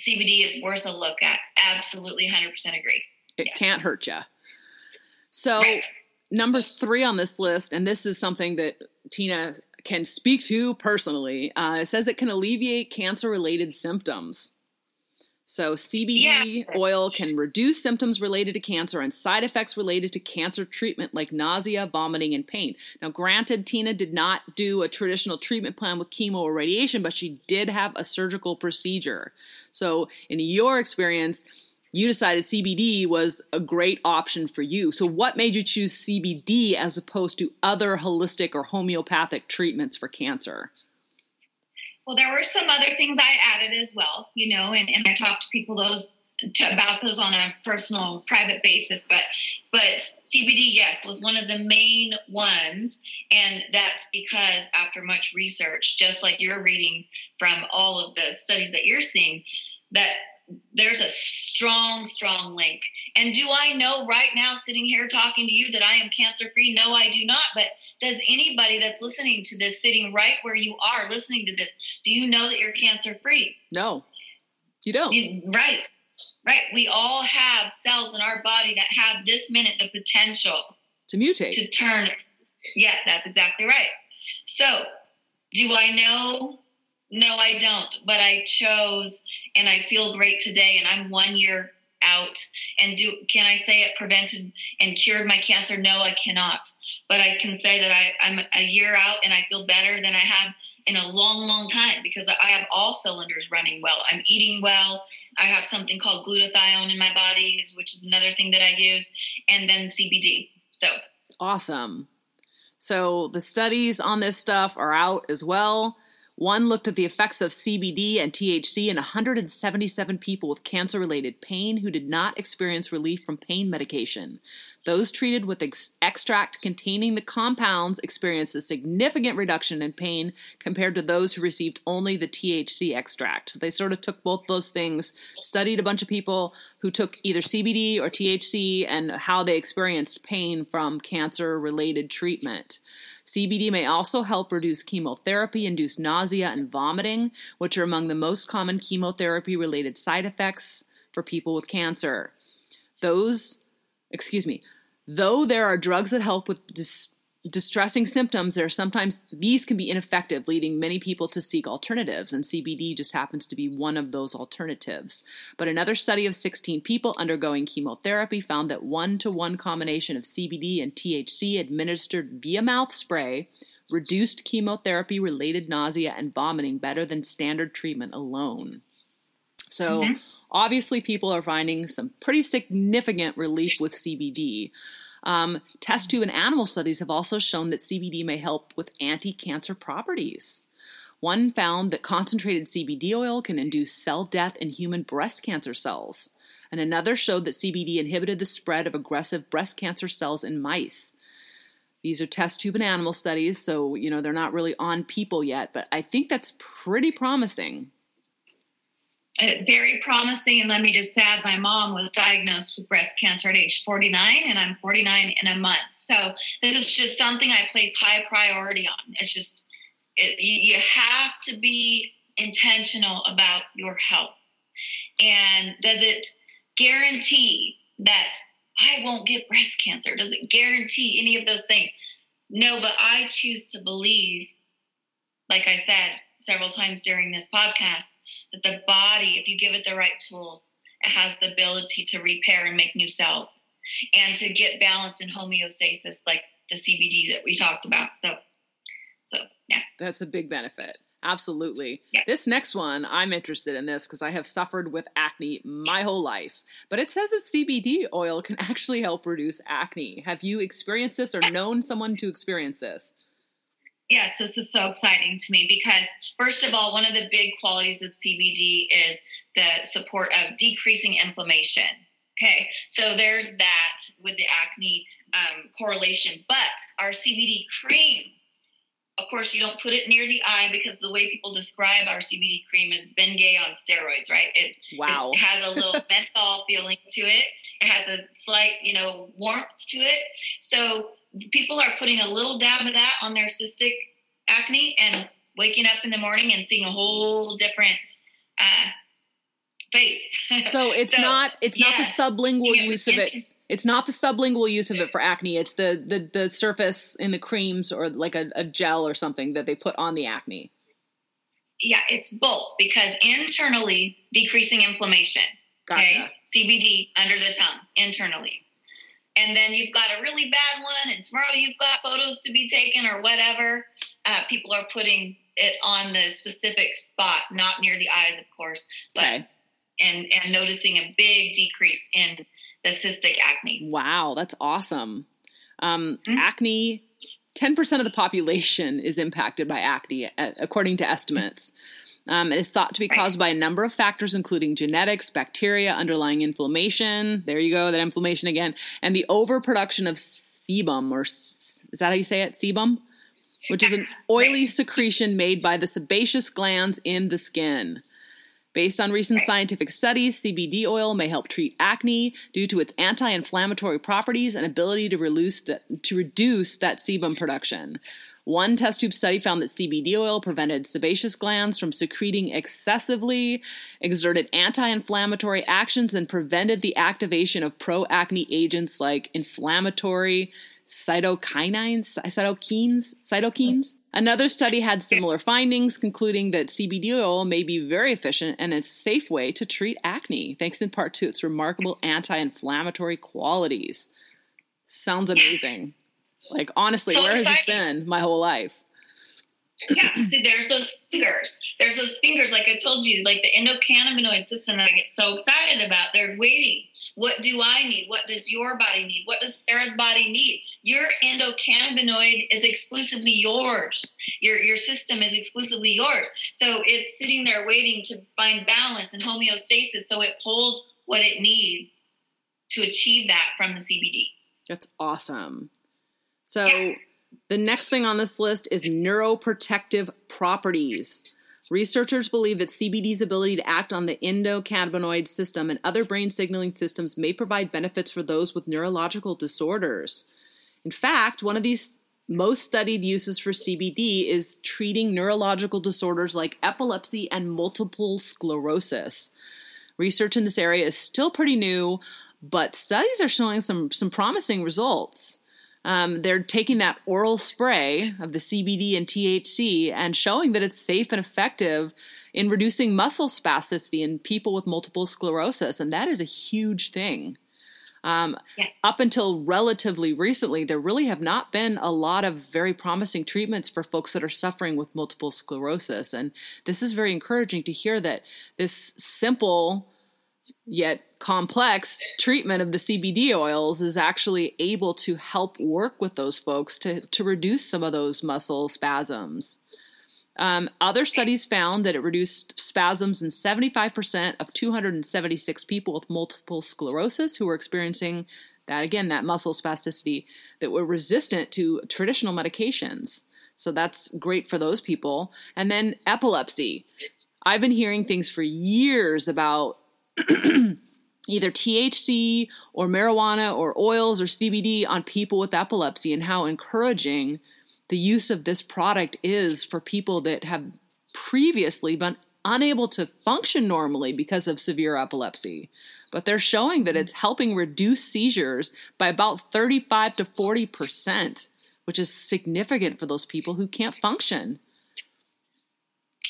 CBD is worth a look at. Absolutely, 100% agree. It yes. can't hurt you. So, right. number three on this list, and this is something that Tina can speak to personally, uh, it says it can alleviate cancer related symptoms. So, CBD yeah. oil can reduce symptoms related to cancer and side effects related to cancer treatment like nausea, vomiting, and pain. Now, granted, Tina did not do a traditional treatment plan with chemo or radiation, but she did have a surgical procedure. So, in your experience, you decided CBD was a great option for you. So, what made you choose CBD as opposed to other holistic or homeopathic treatments for cancer? Well, there were some other things I added as well, you know, and, and I talked to people those to, about those on a personal, private basis. But but CBD, yes, was one of the main ones, and that's because after much research, just like you're reading from all of the studies that you're seeing, that there's a strong, strong link. And do I know right now, sitting here talking to you, that I am cancer free? No, I do not. But does anybody that's listening to this, sitting right where you are, listening to this, do you know that you're cancer free? No, you don't. You, right, right. We all have cells in our body that have this minute the potential to mutate, to turn. Yeah, that's exactly right. So, do I know no, I don't. But I chose, and I feel great today. And I'm one year out. And do can I say it prevented and cured my cancer? No, I cannot. But I can say that I, I'm a year out, and I feel better than I have in a long, long time because I have all cylinders running well. I'm eating well. I have something called glutathione in my body, which is another thing that I use, and then CBD. So awesome. So the studies on this stuff are out as well. One looked at the effects of CBD and THC in 177 people with cancer related pain who did not experience relief from pain medication. Those treated with ex- extract containing the compounds experienced a significant reduction in pain compared to those who received only the THC extract. So they sort of took both those things, studied a bunch of people who took either CBD or THC and how they experienced pain from cancer related treatment. CBD may also help reduce chemotherapy induced nausea and vomiting, which are among the most common chemotherapy related side effects for people with cancer. Those, excuse me, though there are drugs that help with dis- distressing symptoms, there are sometimes these can be ineffective, leading many people to seek alternatives, and CBD just happens to be one of those alternatives. But another study of 16 people undergoing chemotherapy found that one to one combination of CBD and THC administered via mouth spray reduced chemotherapy related nausea and vomiting better than standard treatment alone. So, mm-hmm. obviously, people are finding some pretty significant relief with CBD. Um, test tube and animal studies have also shown that CBD may help with anti cancer properties. One found that concentrated CBD oil can induce cell death in human breast cancer cells, and another showed that CBD inhibited the spread of aggressive breast cancer cells in mice. These are test tube and animal studies, so you know they're not really on people yet, but I think that's pretty promising Uh, very promising. And let me just add, my mom was diagnosed with breast cancer at age 49, and I'm 49 in a month. So this is just something I place high priority on. It's just, it, you have to be intentional about your health. And does it guarantee that I won't get breast cancer? Does it guarantee any of those things? No, but I choose to believe, like I said several times during this podcast, that the body, if you give it the right tools, it has the ability to repair and make new cells and to get balance and homeostasis like the CBD that we talked about. So, so yeah. That's a big benefit. Absolutely. Yeah. This next one, I'm interested in this because I have suffered with acne my whole life. But it says that CBD oil can actually help reduce acne. Have you experienced this or known someone to experience this? Yes, this is so exciting to me because, first of all, one of the big qualities of CBD is the support of decreasing inflammation. Okay, so there's that with the acne um, correlation. But our CBD cream, of course, you don't put it near the eye because the way people describe our CBD cream is Bengay on steroids, right? It, wow. it has a little menthol feeling to it. It has a slight, you know, warmth to it. So people are putting a little dab of that on their cystic acne and waking up in the morning and seeing a whole different uh, face. So it's so, not it's not the sublingual use of it. It's not the sublingual use of it for acne. It's the the the surface in the creams or like a, a gel or something that they put on the acne. Yeah, it's both because internally decreasing inflammation. Gotcha. Okay, CBD under the tongue internally and then you've got a really bad one, and tomorrow you've got photos to be taken or whatever. Uh, people are putting it on the specific spot, not near the eyes, of course, but okay. and and noticing a big decrease in the cystic acne. Wow, that's awesome. Um, mm-hmm. Acne. 10% of the population is impacted by acne, according to estimates. Um, it is thought to be caused by a number of factors, including genetics, bacteria, underlying inflammation. There you go, that inflammation again, and the overproduction of sebum, or is that how you say it? Sebum, which is an oily secretion made by the sebaceous glands in the skin. Based on recent scientific studies, CBD oil may help treat acne due to its anti-inflammatory properties and ability to reduce, the, to reduce that sebum production. One test tube study found that CBD oil prevented sebaceous glands from secreting excessively, exerted anti inflammatory actions, and prevented the activation of pro acne agents like inflammatory cytokinines, cytokines, cytokines. Another study had similar findings, concluding that CBD oil may be very efficient and a safe way to treat acne, thanks in part to its remarkable anti inflammatory qualities. Sounds amazing. Like honestly, so where exciting. has this been my whole life? yeah, see, there's those fingers. There's those fingers, like I told you, like the endocannabinoid system that I get so excited about. They're waiting. What do I need? What does your body need? What does Sarah's body need? Your endocannabinoid is exclusively yours. Your your system is exclusively yours. So it's sitting there waiting to find balance and homeostasis. So it pulls what it needs to achieve that from the CBD. That's awesome. So the next thing on this list is neuroprotective properties. Researchers believe that CBD's ability to act on the endocannabinoid system and other brain signaling systems may provide benefits for those with neurological disorders. In fact, one of these most studied uses for CBD is treating neurological disorders like epilepsy and multiple sclerosis. Research in this area is still pretty new, but studies are showing some, some promising results. Um, they're taking that oral spray of the CBD and THC and showing that it's safe and effective in reducing muscle spasticity in people with multiple sclerosis. And that is a huge thing. Um, yes. Up until relatively recently, there really have not been a lot of very promising treatments for folks that are suffering with multiple sclerosis. And this is very encouraging to hear that this simple yet complex treatment of the CBD oils is actually able to help work with those folks to, to reduce some of those muscle spasms. Um, other studies found that it reduced spasms in 75% of 276 people with multiple sclerosis who were experiencing that, again, that muscle spasticity that were resistant to traditional medications. So that's great for those people. And then epilepsy. I've been hearing things for years about either THC or marijuana or oils or CBD on people with epilepsy and how encouraging the use of this product is for people that have previously been unable to function normally because of severe epilepsy. But they're showing that it's helping reduce seizures by about 35 to 40%, which is significant for those people who can't function.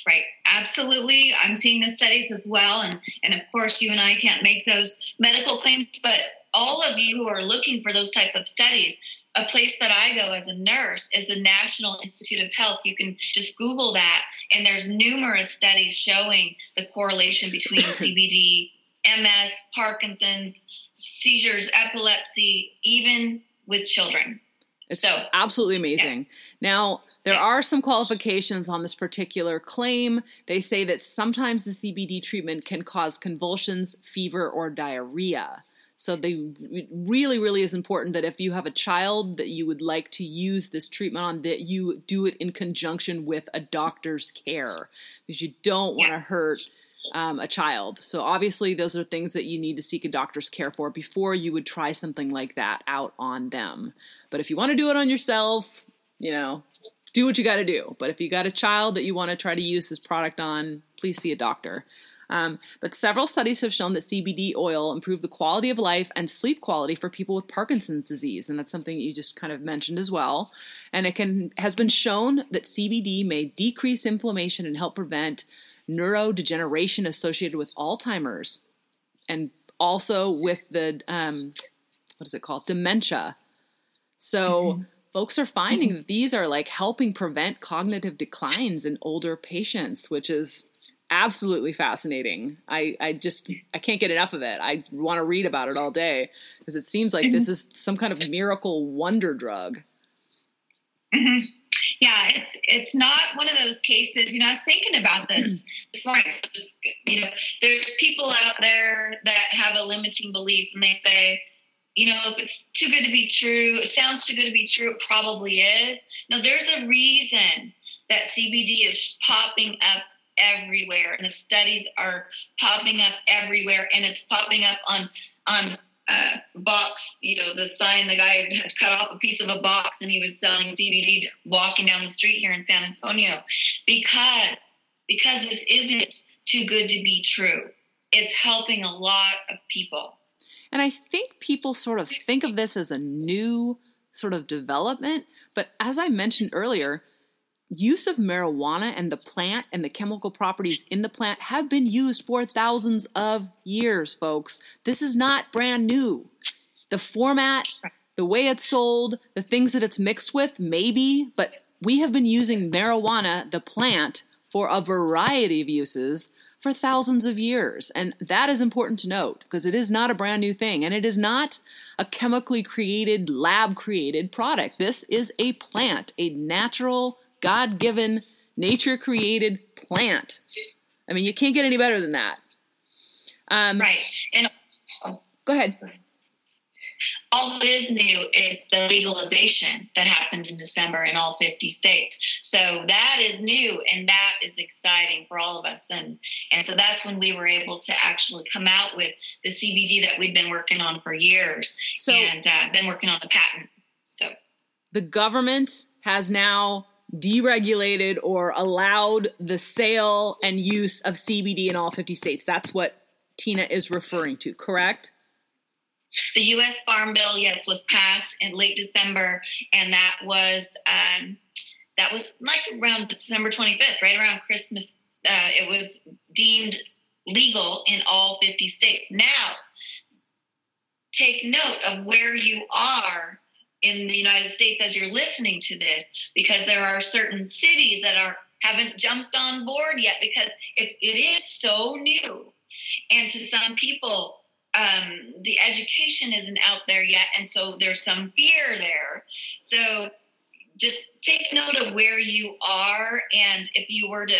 Right. Absolutely. I'm seeing the studies as well. And, and of course, you and I can't make those medical claims, but all of you who are looking for those type of studies, a place that I go as a nurse is the National Institute of Health. You can just Google that, and there's numerous studies showing the correlation between CBD, MS, Parkinson's, seizures, epilepsy, even with children. It's so absolutely amazing. Yes. Now, there are some qualifications on this particular claim. They say that sometimes the CBD treatment can cause convulsions, fever, or diarrhea. So they it really, really is important that if you have a child that you would like to use this treatment on, that you do it in conjunction with a doctor's care because you don't want to hurt um, a child. So obviously, those are things that you need to seek a doctor's care for before you would try something like that out on them. But if you want to do it on yourself, you know, do what you got to do. But if you got a child that you want to try to use this product on, please see a doctor. Um, but several studies have shown that CBD oil improve the quality of life and sleep quality for people with Parkinson's disease, and that's something that you just kind of mentioned as well. And it can has been shown that CBD may decrease inflammation and help prevent neurodegeneration associated with Alzheimer's, and also with the um, what is it called dementia. So. Mm-hmm folks are finding that these are like helping prevent cognitive declines in older patients, which is absolutely fascinating. I, I just I can't get enough of it. I want to read about it all day because it seems like mm-hmm. this is some kind of miracle wonder drug. Mm-hmm. Yeah, it's it's not one of those cases. You know, I was thinking about this. Like you know, there's people out there that have a limiting belief, and they say, you know, if it's too good to be true, it sounds too good to be true, it probably is. No, there's a reason that CBD is popping up everywhere and the studies are popping up everywhere and it's popping up on on uh, box you know the sign the guy had cut off a piece of a box and he was selling cbd walking down the street here in san antonio because because this isn't too good to be true it's helping a lot of people and I think people sort of think of this as a new sort of development. But as I mentioned earlier, use of marijuana and the plant and the chemical properties in the plant have been used for thousands of years, folks. This is not brand new. The format, the way it's sold, the things that it's mixed with, maybe, but we have been using marijuana, the plant, for a variety of uses for thousands of years. And that is important to note because it is not a brand new thing and it is not a chemically created, lab created product. This is a plant, a natural, God given, nature created plant. I mean, you can't get any better than that. Um, right. And go ahead all that is new is the legalization that happened in December in all 50 states. So that is new and that is exciting for all of us. And, and so that's when we were able to actually come out with the CBD that we'd been working on for years so, and uh, been working on the patent. So the government has now deregulated or allowed the sale and use of CBD in all 50 states. That's what Tina is referring to, correct? The U.S. Farm Bill, yes, was passed in late December, and that was um, that was like around December 25th, right around Christmas. Uh, it was deemed legal in all 50 states. Now, take note of where you are in the United States as you're listening to this, because there are certain cities that are haven't jumped on board yet because it's it is so new, and to some people um, the education isn't out there yet, and so there's some fear there. So just take note of where you are, and if you were to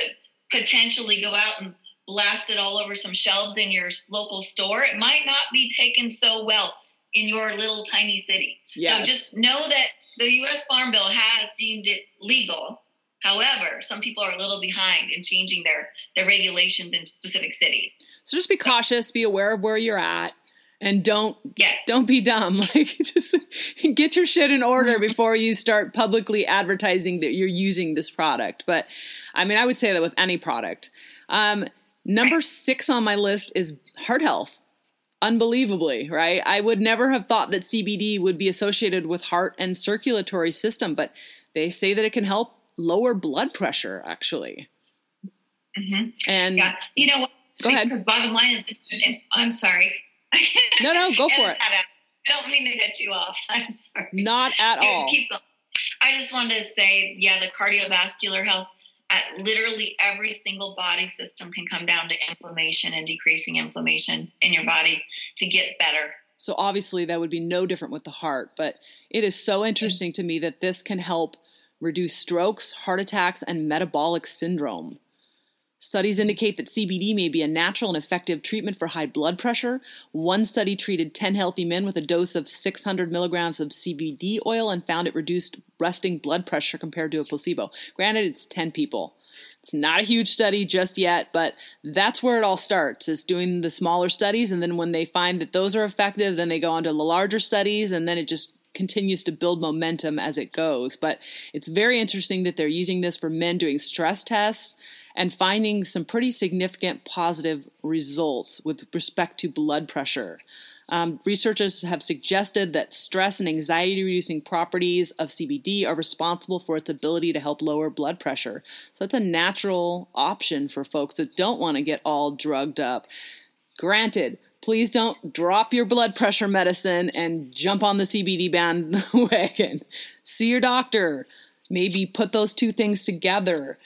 potentially go out and blast it all over some shelves in your local store, it might not be taken so well in your little tiny city. Yes. So just know that the U.S. Farm Bill has deemed it legal. However, some people are a little behind in changing their, their regulations in specific cities. So just be cautious, be aware of where you're at and don't yes. don't be dumb. Like just get your shit in order mm-hmm. before you start publicly advertising that you're using this product. But i mean i would say that with any product. Um, number six on my list is heart health. Unbelievably right? I would never have thought that cbd would be associated with heart and circulatory system but they say that it can help lower blood pressure actually. Mm-hmm. and yeah. You know what Go ahead. Because bottom line is, I'm sorry. No, no, go for it. I don't mean to cut you off. I'm sorry. Not at Dude, all. Keep going. I just wanted to say, yeah, the cardiovascular health at literally every single body system can come down to inflammation and decreasing inflammation in your body to get better. So obviously that would be no different with the heart, but it is so interesting to me that this can help reduce strokes, heart attacks, and metabolic syndrome. Studies indicate that CBD may be a natural and effective treatment for high blood pressure. One study treated 10 healthy men with a dose of 600 milligrams of CBD oil and found it reduced resting blood pressure compared to a placebo. Granted, it's 10 people. It's not a huge study just yet, but that's where it all starts is doing the smaller studies. And then when they find that those are effective, then they go on to the larger studies and then it just continues to build momentum as it goes. But it's very interesting that they're using this for men doing stress tests and finding some pretty significant positive results with respect to blood pressure. Um, researchers have suggested that stress and anxiety reducing properties of CBD are responsible for its ability to help lower blood pressure. So it's a natural option for folks that don't want to get all drugged up. Granted, please don't drop your blood pressure medicine and jump on the CBD bandwagon. See your doctor. Maybe put those two things together.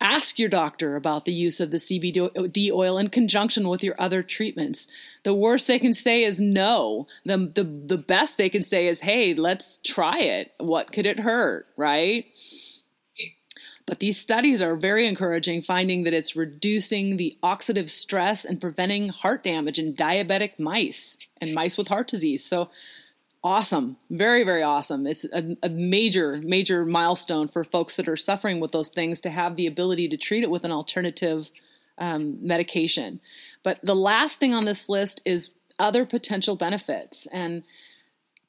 Ask your doctor about the use of the CBD uh, oil in conjunction with your other treatments. The worst they can say is no. The, the, the best they can say is, hey, let's try it. What could it hurt, right? But these studies are very encouraging, finding that it's reducing the oxidative stress and preventing heart damage in diabetic mice and mice with heart disease. So awesome. Very, very awesome. It's a, a, major, major milestone for folks that are suffering with those things to have the ability to treat it with an alternative um, medication. But the last thing on this list is other potential benefits. And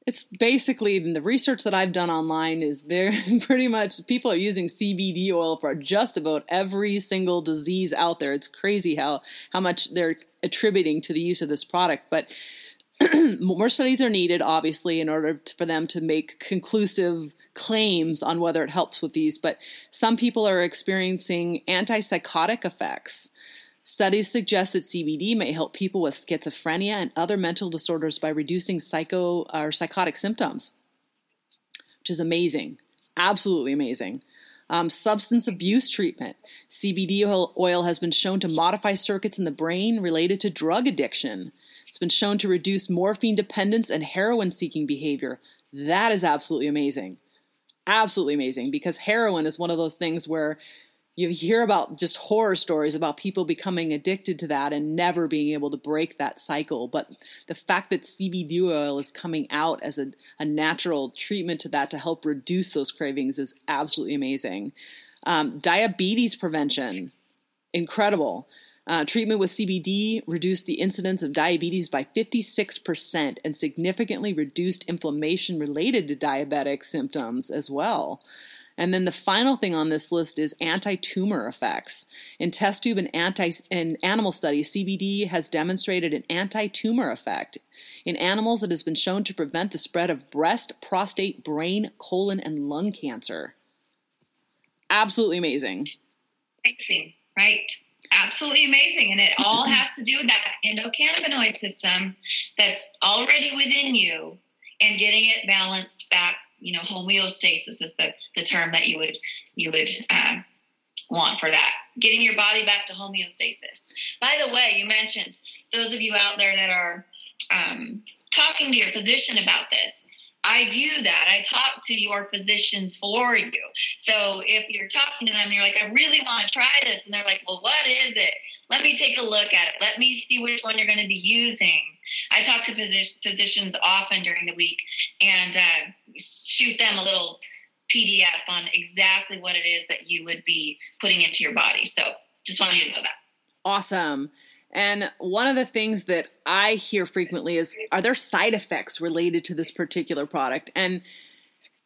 it's basically the research that I've done online is there pretty much people are using CBD oil for just about every single disease out there. It's crazy how how much they're attributing to the use of this product, but more studies are needed, obviously, in order to, for them to make conclusive claims on whether it helps with these. But some people are experiencing antipsychotic effects. Studies suggest that CBD may help people with schizophrenia and other mental disorders by reducing psycho or psychotic symptoms, which is amazing, absolutely amazing. Um, substance abuse treatment. CBD oil, oil has been shown to modify circuits in the brain related to drug addiction. It's been shown to reduce morphine dependence and heroin seeking behavior. That is absolutely amazing. Absolutely amazing because heroin is one of those things where you hear about just horror stories about people becoming addicted to that and never being able to break that cycle. But the fact that CBD oil is coming out as a, a natural treatment to that to help reduce those cravings is absolutely amazing. Um, diabetes prevention, incredible. Uh, treatment with CBD reduced the incidence of diabetes by 56% and significantly reduced inflammation related to diabetic symptoms as well. And then the final thing on this list is anti-tumor effects. In test tube and anti in animal studies, CBD has demonstrated an anti-tumor effect. In animals, it has been shown to prevent the spread of breast, prostate, brain, colon, and lung cancer. Absolutely amazing. Amazing, right? Absolutely amazing. And it all has to do with that endocannabinoid system that's already within you and getting it balanced back. You know, homeostasis is the, the term that you would you would uh, want for that. Getting your body back to homeostasis. By the way, you mentioned those of you out there that are um, talking to your physician about this. I do that. I talk to your physicians for you. So if you're talking to them, and you're like, I really want to try this. And they're like, well, what is it? Let me take a look at it. Let me see which one you're going to be using. I talk to phys- physicians often during the week and uh, shoot them a little PDF on exactly what it is that you would be putting into your body. So just wanted you to know that. Awesome. And one of the things that I hear frequently is are there side effects related to this particular product? And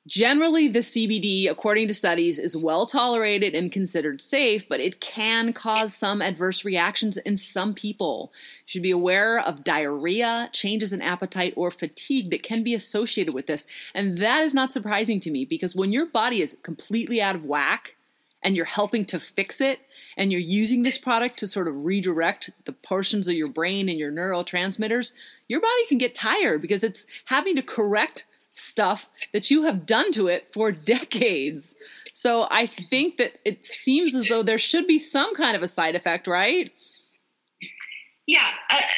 generally, the CBD, according to studies, is well tolerated and considered safe, but it can cause some adverse reactions in some people. You should be aware of diarrhea, changes in appetite, or fatigue that can be associated with this. And that is not surprising to me because when your body is completely out of whack and you're helping to fix it, and you're using this product to sort of redirect the portions of your brain and your neurotransmitters, your body can get tired because it's having to correct stuff that you have done to it for decades. So I think that it seems as though there should be some kind of a side effect, right? Yeah,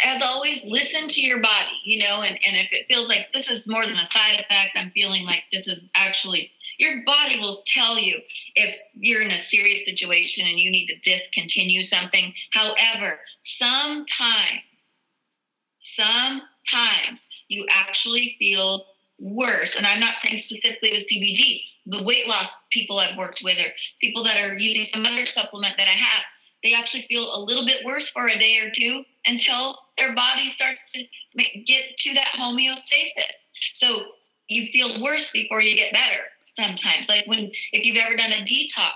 as always, listen to your body, you know, and, and if it feels like this is more than a side effect, I'm feeling like this is actually your body will tell you if you're in a serious situation and you need to discontinue something. However, sometimes, sometimes you actually feel worse. And I'm not saying specifically with CBD. The weight loss people I've worked with or people that are using some other supplement that I have, they actually feel a little bit worse for a day or two until their body starts to get to that homeostasis. So you feel worse before you get better sometimes. Like when, if you've ever done a detox,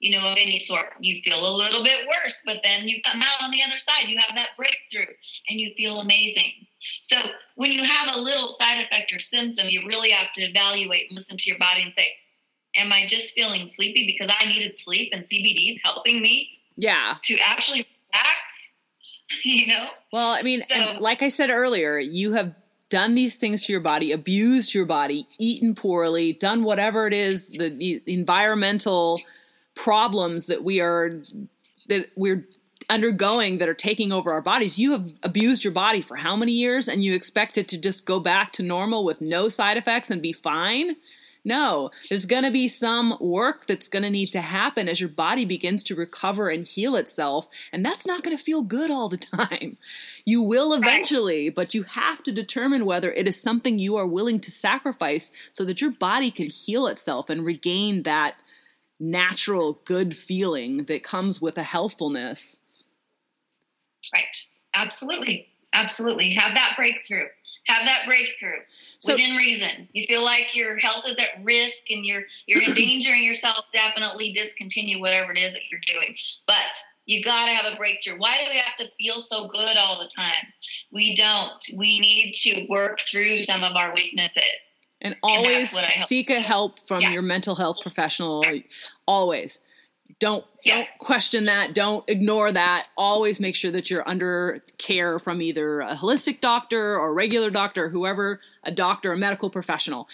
you know, of any sort. You feel a little bit worse, but then you come out on the other side. You have that breakthrough and you feel amazing. So when you have a little side effect or symptom, you really have to evaluate and listen to your body and say, Am I just feeling sleepy because I needed sleep and CBD is helping me? Yeah. To actually relax, you know? Well, I mean, so, like I said earlier, you have done these things to your body, abused your body, eaten poorly, done whatever it is, the, the environmental problems that we are that we're undergoing that are taking over our bodies. You have abused your body for how many years and you expect it to just go back to normal with no side effects and be fine? No, there's going to be some work that's going to need to happen as your body begins to recover and heal itself. And that's not going to feel good all the time. You will eventually, but you have to determine whether it is something you are willing to sacrifice so that your body can heal itself and regain that natural good feeling that comes with a healthfulness. Right. Absolutely. Absolutely. Have that breakthrough. Have that breakthrough so, within reason. You feel like your health is at risk and you're you're endangering yourself, definitely discontinue whatever it is that you're doing. But you got to have a breakthrough. Why do we have to feel so good all the time? We don't. We need to work through some of our weaknesses. And always and seek a help from yeah. your mental health professional. Always. Don't yes. don't question that. Don't ignore that. Always make sure that you're under care from either a holistic doctor or a regular doctor, whoever, a doctor, a medical professional.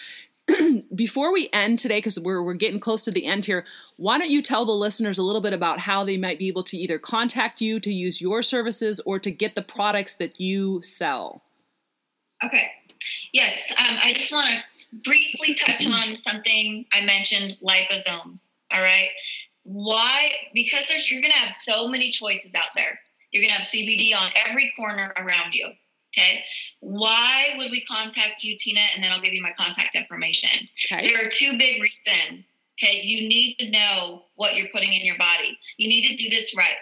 Before we end today, because we're, we're getting close to the end here, why don't you tell the listeners a little bit about how they might be able to either contact you to use your services or to get the products that you sell? Okay. Yes, um, I just want to briefly touch on something I mentioned liposomes. All right. Why? Because there's you're going to have so many choices out there. You're going to have CBD on every corner around you. Okay. Why would we contact you, Tina? And then I'll give you my contact information. Okay. There are two big reasons. Okay. You need to know what you're putting in your body. You need to do this right.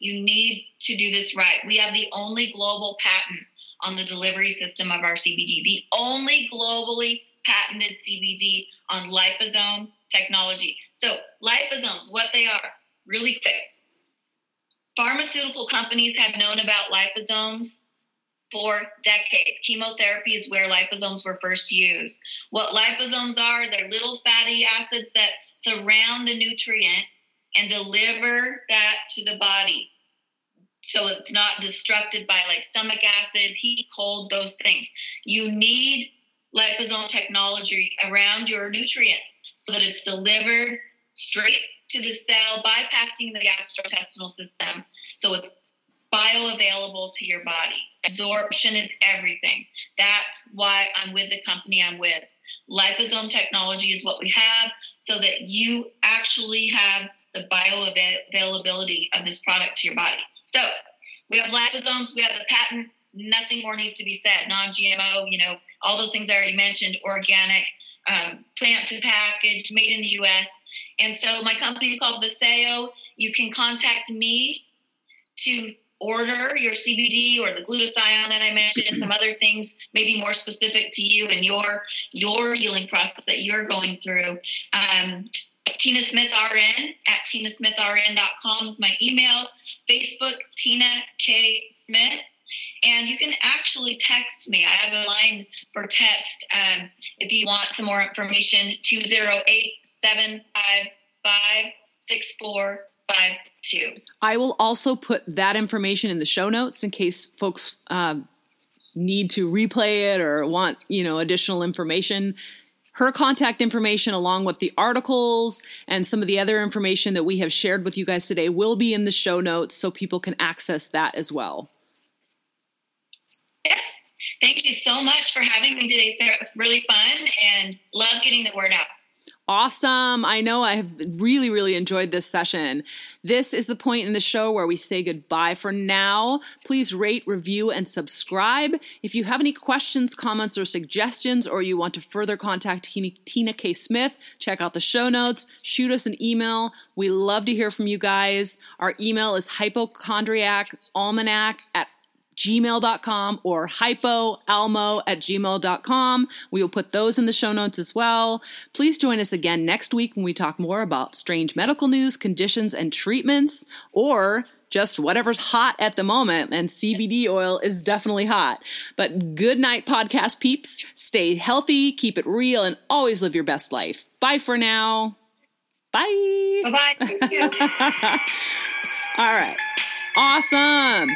You need to do this right. We have the only global patent on the delivery system of our CBD, the only globally patented CBD on liposome technology. So, liposomes, what they are, really quick. Pharmaceutical companies have known about liposomes for decades. Chemotherapy is where liposomes were first used. What liposomes are, they're little fatty acids that surround the nutrient and deliver that to the body. So it's not destructed by like stomach acid, heat, cold, those things. You need liposome technology around your nutrients so that it's delivered straight to the cell, bypassing the gastrointestinal system. So it's bioavailable to your body. Absorption is everything. That's why I'm with the company I'm with. Liposome technology is what we have so that you actually have the bioavailability of this product to your body. So we have liposomes, we have the patent, nothing more needs to be said. Non GMO, you know, all those things I already mentioned, organic, um, plant to package, made in the US. And so my company is called Viseo. You can contact me to order your CBD or the glutathione that I mentioned some other things maybe more specific to you and your your healing process that you're going through. Um, Tina Smith RN at tinasmithrn.com is my email. Facebook, Tina K. Smith. And you can actually text me. I have a line for text um, if you want some more information 208 755 6452. I will also put that information in the show notes in case folks uh, need to replay it or want you know additional information her contact information, along with the articles and some of the other information that we have shared with you guys today, will be in the show notes so people can access that as well. Yes. Thank you so much for having me today, Sarah. It's really fun and love getting the word out. Awesome. I know I have really, really enjoyed this session. This is the point in the show where we say goodbye for now. Please rate, review, and subscribe. If you have any questions, comments, or suggestions, or you want to further contact Tina K. Smith, check out the show notes. Shoot us an email. We love to hear from you guys. Our email is hypochondriacalmanac at gmail.com or hypoalmo at gmail.com. We will put those in the show notes as well. Please join us again next week when we talk more about strange medical news, conditions, and treatments, or just whatever's hot at the moment. And CBD oil is definitely hot. But good night, podcast peeps. Stay healthy, keep it real, and always live your best life. Bye for now. Bye. Bye bye. All right. Awesome.